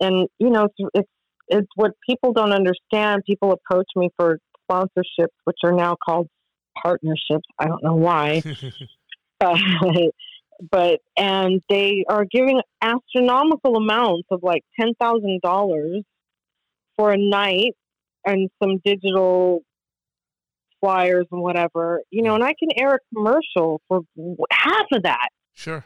and you know it's, it's it's what people don't understand people approach me for sponsorships which are now called partnerships i don't know why (laughs) but, but and they are giving astronomical amounts of like ten thousand dollars for a night and some digital flyers and whatever, you know, and I can air a commercial for half of that. sure.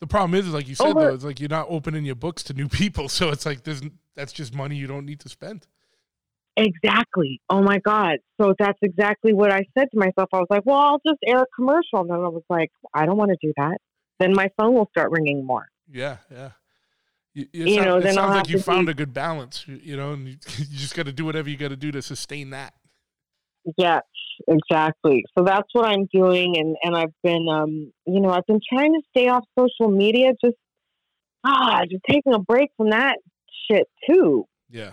The problem is, is like you said Over- though, it's like you're not opening your books to new people, (laughs) so it's like there's that's just money you don't need to spend. Exactly. Oh my God. So that's exactly what I said to myself. I was like, well, I'll just air a commercial. And then I was like, I don't want to do that. Then my phone will start ringing more. Yeah, yeah. You, it You sound- know, it then I'll sounds like you found a good balance, you, you know, and you, (laughs) you just got to do whatever you got to do to sustain that. Yes, exactly. So that's what I'm doing, and and I've been, um, you know, I've been trying to stay off social media, just ah, just taking a break from that shit too. Yeah,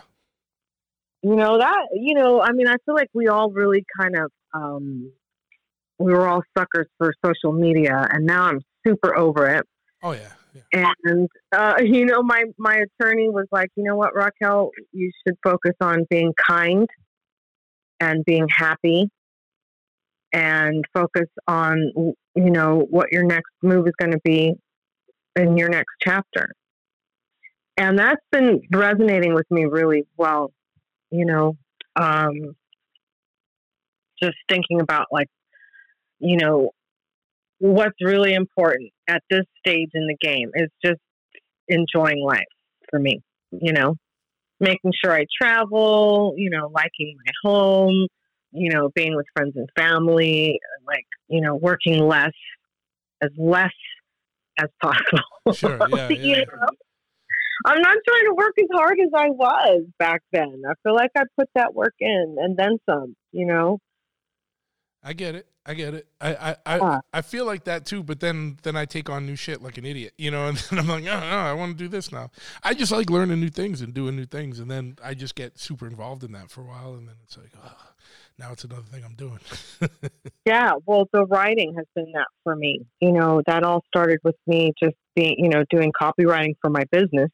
You know that, you know, I mean, I feel like we all really kind of, um, we were all suckers for social media, and now I'm super over it. oh yeah, yeah. And uh, (laughs) you know, my my attorney was like, you know what, Raquel, you should focus on being kind and being happy, and focus on you know what your next move is going to be in your next chapter. And that's been resonating with me really well. You know, um, just thinking about like, you know, what's really important at this stage in the game is just enjoying life for me, you know, making sure I travel, you know, liking my home, you know, being with friends and family, like, you know, working less, as less as possible. Sure, (laughs) yeah, You yeah. know? I'm not trying to work as hard as I was back then. I feel like I put that work in and then some, you know? I get it. I get it. I I, I, Yeah. I feel like that too, but then then I take on new shit like an idiot, you know, (laughs) and then I'm like, oh, no, I want to do this now. I just like learning new things and doing new things, and then I just get super involved in that for a while, and then it's like, oh, now it's another thing I'm doing. (laughs) Yeah, well, the writing has been that for me. You know, that all started with me just being, you know, doing copywriting for my business.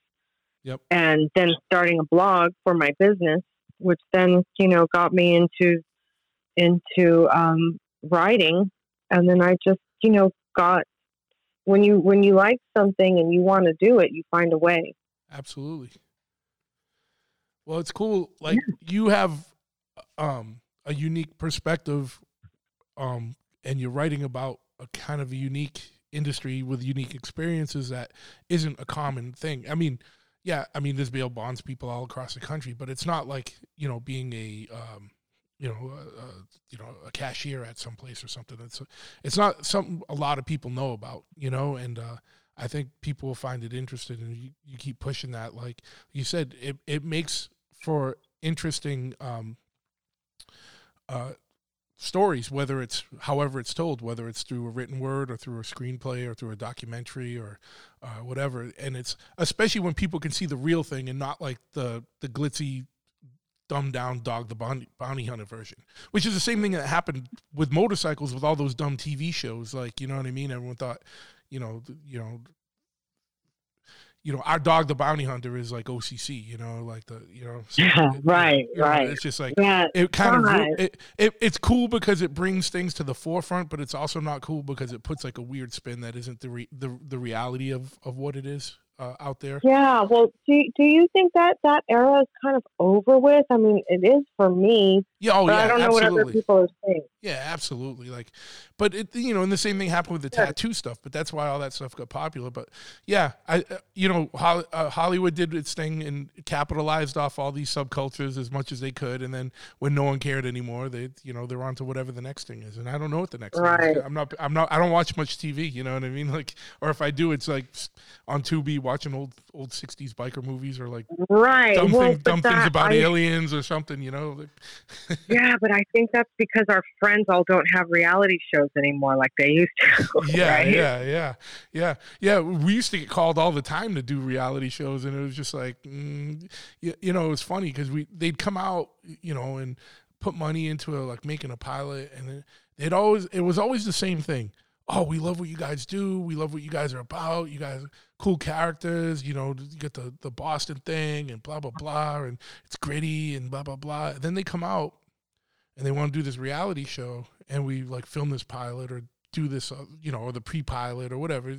Yep. And then starting a blog for my business, which then, you know, got me into into um, writing. And then I just, you know, got when you when you like something and you want to do it, you find a way. Absolutely. Well, it's cool. Like you have um, a unique perspective, um, and you're writing about a kind of a unique industry with unique experiences that isn't a common thing. I mean, yeah, I mean, there's bail bonds people all across the country, but it's not like you know being a um, you know a, a, you know a cashier at some place or something. It's it's not something a lot of people know about, you know, and uh, I think people will find it interesting, and you, you keep pushing that. Like you said, it it makes for interesting um, uh, stories, whether it's however it's told, whether it's through a written word or through a screenplay or through a documentary or uh, whatever. And it's especially when people can see the real thing and not like the the glitzy dumbed down dog the bounty, bounty hunter version which is the same thing that happened with motorcycles with all those dumb tv shows like you know what i mean everyone thought you know you know you know our dog the bounty hunter is like occ you know like the you know so Yeah, (laughs) it- right, you know, right. it's just like Yeah, it kind of it, it it's cool because it brings things to the forefront but it's also not cool because it puts like a weird spin that isn't the re, the, the reality of of what it is uh, out there Yeah, well, do do you think that that era is kind of over with? I mean, it is for me, yeah oh yeah I don't know what other absolutely people are saying. Yeah, absolutely. Like, but it, you know, and the same thing happened with the Sure. tattoo stuff. But that's why all that stuff got popular. But yeah, I, uh, you know, uh, Hollywood did its thing and capitalized off all these subcultures as much as they could. And then when no one cared anymore, they, you know, they're on to whatever the next thing is. And I don't know what the next thing Right. is. I'm not, I'm not, I don't watch much TV. You know what I mean? (laughs) Like, or if I do, it's like on Tubi watching old, old '60s biker movies or like Right. dumb, well, thing, dumb things about I- aliens or something. You know? (laughs) Yeah, but I think that's because our friends all don't have reality shows anymore like they used to. (laughs) (laughs) yeah, right? yeah, yeah, yeah, yeah. We used to get called all the time to do reality shows, and it was just like, mm, you, you know, it was funny because we they'd come out, you know, and put money into a, like making a pilot, and it, it always it was always the same thing. Oh, we love what you guys do. We love what you guys are about. You guys are cool characters. You know, you get the the Boston thing and blah blah blah, and it's gritty and blah blah blah. And then they come out and they want to do this reality show and we like film this pilot or do this uh, you know or the pre-pilot or whatever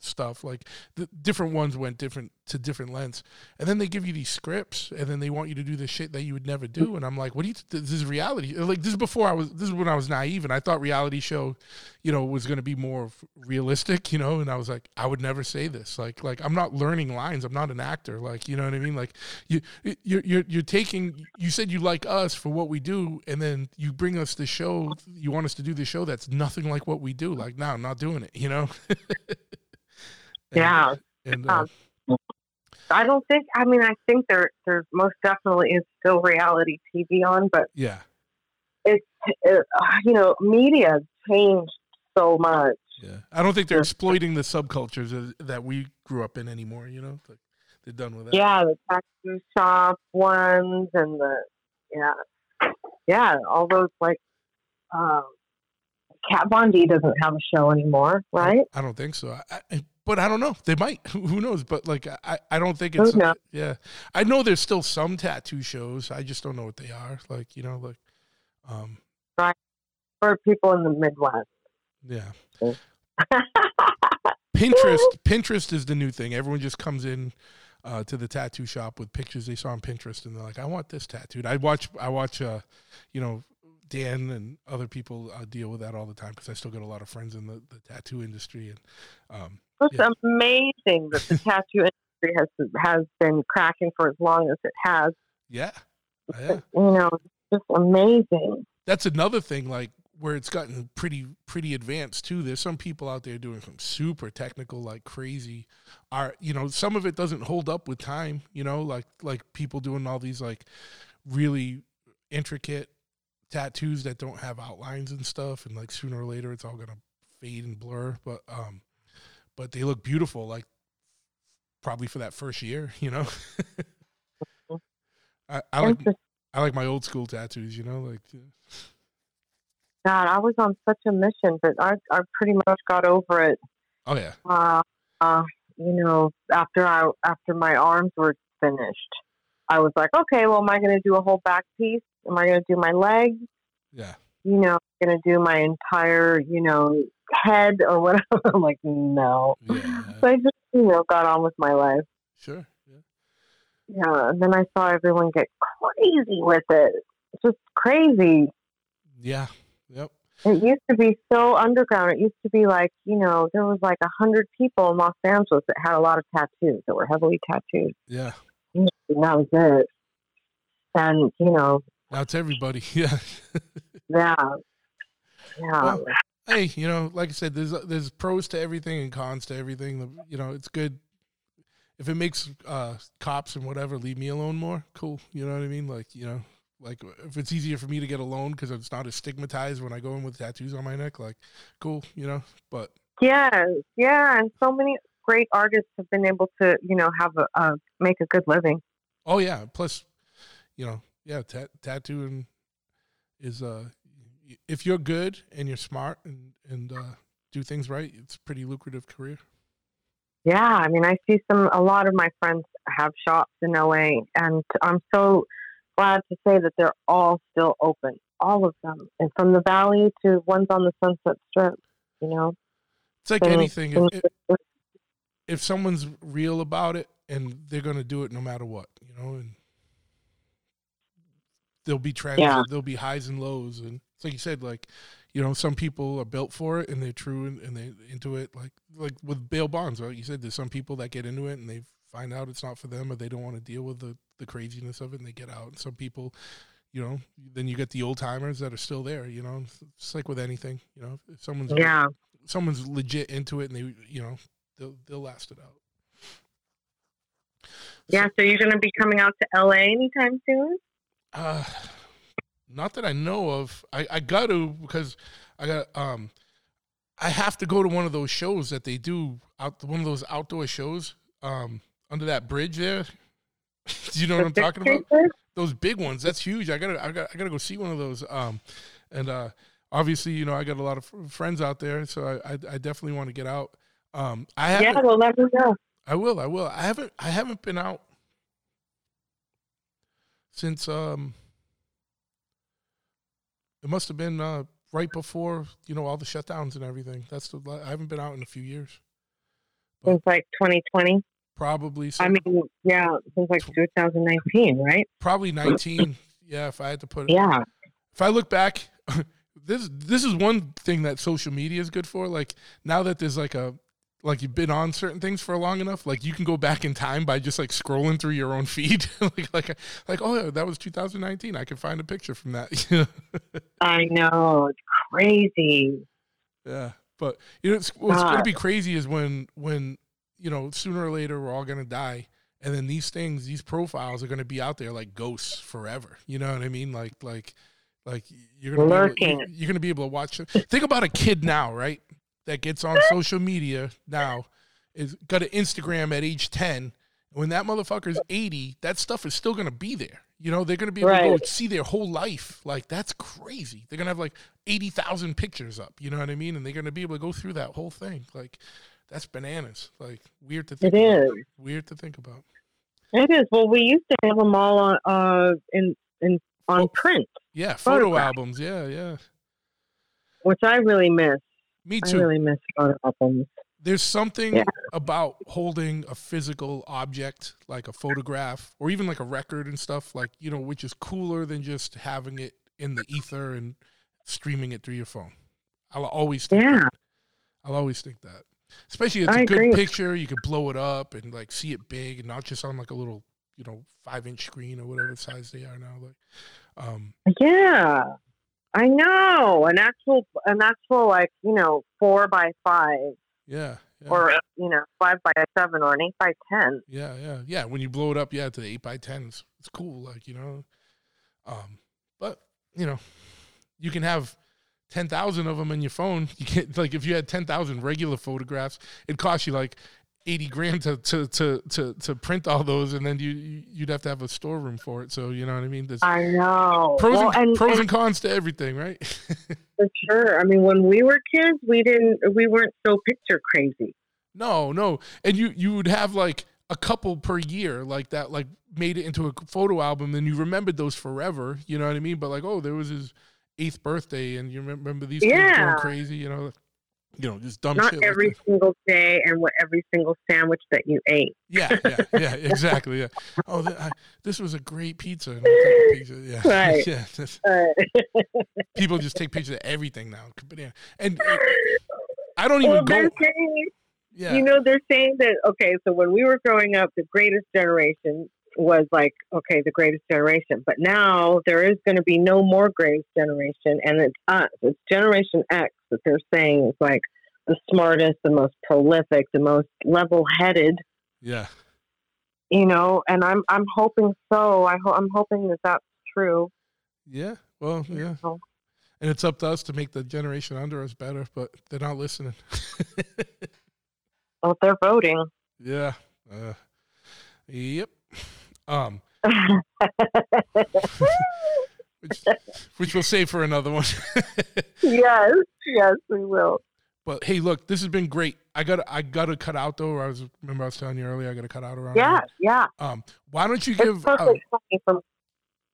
stuff like the different ones went different to different lengths. And then they give you these scripts and then they want you to do this shit that you would never do. And i'm like what do you this is reality. Like this is before i was this is when i was naive and i thought reality show you know was going to be more realistic you know? And i was like i would never say this. Like like i'm not learning lines. I'm not an actor. Like you know what i mean? Like you you're you're, you're taking you said you like us for what we do and then you bring us the show you want us to do the show that's nothing like what we do. Like no i'm not doing it you know (laughs) And- Yeah. and uh, I don't think. I mean, I think there there most definitely is still reality TV on, but yeah it's it, uh, you know media changed so much. yeah i don't think they're exploiting the subcultures that- that we grew up in anymore you know like they're done with that Yeah, the tattoo shop ones and the yeah yeah all those like um, Kat Von D doesn't have a show anymore, right? I don't think so. I, I, but I don't know. They might. (laughs) Who knows? But like, I, I don't think it's. Yeah, I know there's still some tattoo shows. I just don't know what they are. Like, you know, like, um, For people in the Midwest. yeah. (laughs) Pinterest. Pinterest is the new thing. Everyone just comes in uh, to the tattoo shop with pictures they saw on Pinterest, and they're like, "I want this tattooed." I watch. I watch. Uh, you know. Dan and other people uh, deal with that all the time because I still got a lot of friends in the, the tattoo industry, and um, It's Yeah. amazing that the (laughs) tattoo industry has has been cracking for as long as it has. yeah, yeah. You know, it's just amazing. that's another thing like where it's gotten pretty pretty advanced too there's some people out there doing some super technical like crazy art you know some of it doesn't hold up with time you know like like people doing all these like really intricate tattoos that don't have outlines and stuff, and like sooner or later it's all gonna fade and blur. But um, but they look beautiful. Like probably for that first year, (laughs) you know. I, I like I like my old school tattoos, you know, like God, I was on such a mission, but I I pretty much got over it. oh yeah, Uh, uh, you know, after I after my arms were finished, I was like, okay, well, am I going to do a whole back piece? Am I going to do my legs? yeah, You know, going to do my entire, you know, head or whatever? (laughs) I'm like, no. (laughs) yeah, So I just, you know, got on with my life. sure, yeah, Yeah, and then I saw everyone get crazy with it. It's just crazy. yeah, yep, It used to be so underground. It used to be like, you know, there was like a hundred people in Los Angeles that had a lot of tattoos that were heavily tattooed. yeah. And that was it. And, you know, Now it's everybody, (laughs) yeah. yeah. Yeah. Well, hey, you know, like I said, there's there's pros to everything and cons to everything. You know, it's good if it makes uh, cops and whatever leave me alone more. Cool, you know what I mean? Like, you know, like if it's easier for me to get alone because it's not as stigmatized when I go in with tattoos on my neck. Like, cool, you know. But yeah, Yeah. And so many great artists have been able to, you know, have a, uh, make a good living. oh yeah, plus, you know, yeah, ta- tattooing is uh, if you're good and you're smart and and uh, do things right, it's a pretty lucrative career. Yeah, I mean, I see some. A lot of my friends have shops in LA, and I'm so glad to say that they're all still open, all of them, and from the Valley to ones on the Sunset Strip. You know, It's like So- anything. if, if someone's real about it and they're going to do it no matter what, you know, and there'll be trends, Yeah. there'll be highs and lows, and it's like you said, like you know, some people are built for it and they're true and, and they into it, like like with bail bonds, right? You said there's some people that get into it and they find out it's not for them or they don't want to deal with the the craziness of it and they get out. And some people. You know, then you get the old timers that are still there. You know, it's like with anything. You know, if someone's yeah, someone's legit into it and they you know they'll they'll last it out yeah. So you're going to be coming out to LA anytime soon? uh not that i know of i i got to because i got um i have to go to one of those shows that they do out one of those outdoor shows um under that bridge there (laughs) do you know what i'm talking Big about those big ones that's huge i gotta i gotta, I gotta go see one of those um and uh obviously you know i got a lot of friends out there so i i, I definitely want to get out um i Yeah, well, let me know. I will. I will. I haven't. I haven't been out since. Um, it must have been uh, right before you know all the shutdowns and everything. That's the. I haven't been out in a few years. Since like 2020. Probably. So, I mean, yeah, since like 2019, right? probably nineteen. yeah, if I had to put. it. Yeah. If I look back, (laughs) this this is one thing that social media is good for. Like now that there's like a like you've been on certain things for long enough, like you can go back in time by just like scrolling through your own feed, (laughs) like like like oh yeah, that was 2019. I can find a picture from that. (laughs) I know. It's crazy. yeah, but you know it's, what's going to be crazy is when when you know sooner or later we're all going to die. And then these things, these profiles are going to be out there like ghosts forever. You know what I mean? Like, like, like you're going to Lurking. you're, you're going to be able to watch. it. Think about a kid now, right? That gets on social media now, is got an Instagram at age ten. When that motherfucker's eighty, that stuff is still going to be there. You know, they're going to be able to go Right. see their whole life. Like that's crazy. They're going to have like eighty thousand pictures up. You know what I mean? And they're going to be able to go through that whole thing. Like that's bananas. Like weird to think. It about. is. weird to think about. It is. Well, we used to have them all on, uh, in, in, on Oh. print, Yeah, photo albums. Yeah, yeah. which I really miss. Me I too. really miss photo albums. There's something Yeah. about holding a physical object like a photograph or even like a record and stuff like, you know, which is cooler than just having it in the ether and streaming it through your phone. I'll always think Yeah. that. I'll always think that. Especially if it's a I good agree. picture, you can blow it up and like see it big and not just on like a little, you know, 5-inch screen or whatever size they are now like um Yeah. I know. An actual, an actual, like, you know, four by five yeah. yeah. or, you know, five by seven or an eight by 10. Yeah, yeah, yeah. When you blow it up, yeah, to the eight by tens, it's, it's cool. Like you know, um, but you know, you can have ten thousand of them in your phone. You can't like if you had ten thousand regular photographs, it costs you like eighty grand to to to to, to print all those, and then you you- you'd have to have a storeroom for it. So you know what I mean. There's I know. pros well, and, and, pros and cons to everything, right? (laughs) For sure. I mean, when we were kids, we didn't, we weren't so picture crazy. No, no. And you you would have like a couple per year like that like made it into a photo album and you remembered those forever, you know what I mean? But like, oh, there was his eighth birthday and you remember these kids Yeah. going crazy, you know. You know, just dumb Not shit. like every that. single day and what every single sandwich that you ate. yeah, yeah, (laughs) yeah, exactly. Yeah. Oh, th- I, this was a great pizza. and I'll take a picture. Yeah, (laughs) Right. yeah. Uh, (laughs) people just take pictures of everything now. But yeah, and I don't even well, go. saying, Yeah, you know, they're saying that, okay, so when we were growing up, the greatest generation was like, okay, the greatest generation. But now there is going to be no more greatest generation. And it's us, it's Generation X that they're saying is like the smartest, the most prolific, the most level headed. yeah. you know, and I'm I'm hoping so. I ho- I'm hoping that that's true. Yeah. Well, yeah. So- And it's up to us to make the generation under us better, but they're not listening. (laughs) Well, they're voting. yeah. Uh, yep. Um, which, (laughs) which we'll save for another one. (laughs) yes, yes, we will. but hey, look, this has been great. I got I got to cut out though. I was remember I was telling you earlier. I got to cut out around. Yeah, yeah. Um, why don't you give? Uh, perfect timing for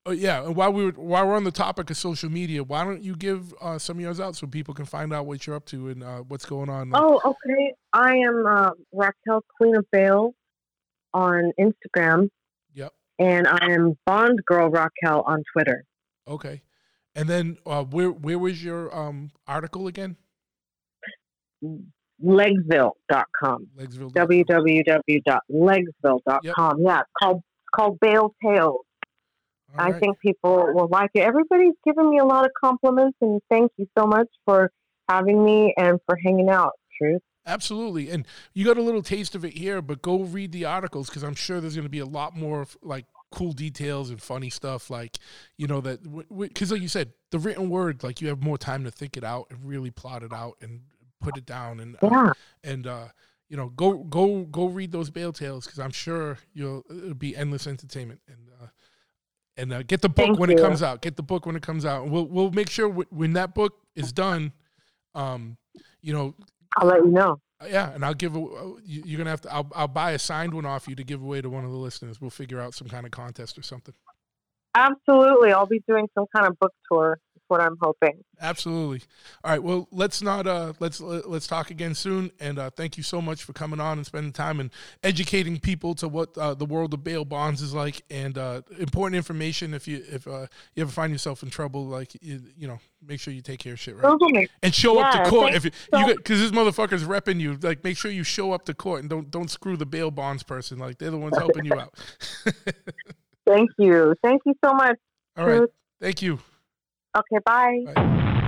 oh, yeah. And while we were while we're on the topic of social media, why don't you give uh, some of yours out so people can find out what you're up to and uh, what's going on? like- Oh, okay. I am uh, Raquel Queen of Bail on Instagram. And I am Bond Girl Raquel on Twitter. Okay. And then uh, where where was your um, article again? Legsville.com. Legsville. www.legsville.com. Yeah, it's called it's called Bail Tales. All I right. think people will like it. Everybody's given me a lot of compliments, and thank you so much for having me and for hanging out. Truth. Absolutely. And you got a little taste of it here, but go read the articles because I'm sure there's going to be a lot more like cool details and funny stuff. Like, you know, that because, like you said, the written word, like you have more time to think it out and really plot it out and put it down. And, uh, Yeah. and, uh, you know, go go go read those Bail tales because I'm sure you'll it'll be endless entertainment and uh, and uh, get the book Thank when it comes out. Get the book when it comes out. We'll we'll make sure w- when that book is done, um, you know, I'll let you know. Uh, yeah, and I'll give. A, uh, you- you're gonna have to. I'll I'll buy a signed one off you to give away to one of the listeners. We'll figure out some kind of contest or something. Absolutely. I'll be doing some kind of book tour. What I'm hoping. Absolutely. All right. Well, let's not. Uh, let's let's talk again soon. And uh, thank you so much for coming on and spending time and educating people to what uh, the world of bail bonds is like and uh, important information. If you if uh, you ever find yourself in trouble, like you, you know, make sure you take care of shit right me. and show up to court if you so- because this motherfucker's repping you. Like, make sure you show up to court and don't don't screw the bail bonds person. Like, they're the ones helping you out. (laughs) Thank you. Thank you so much. All right. Thank you. Okay. Bye. Bye.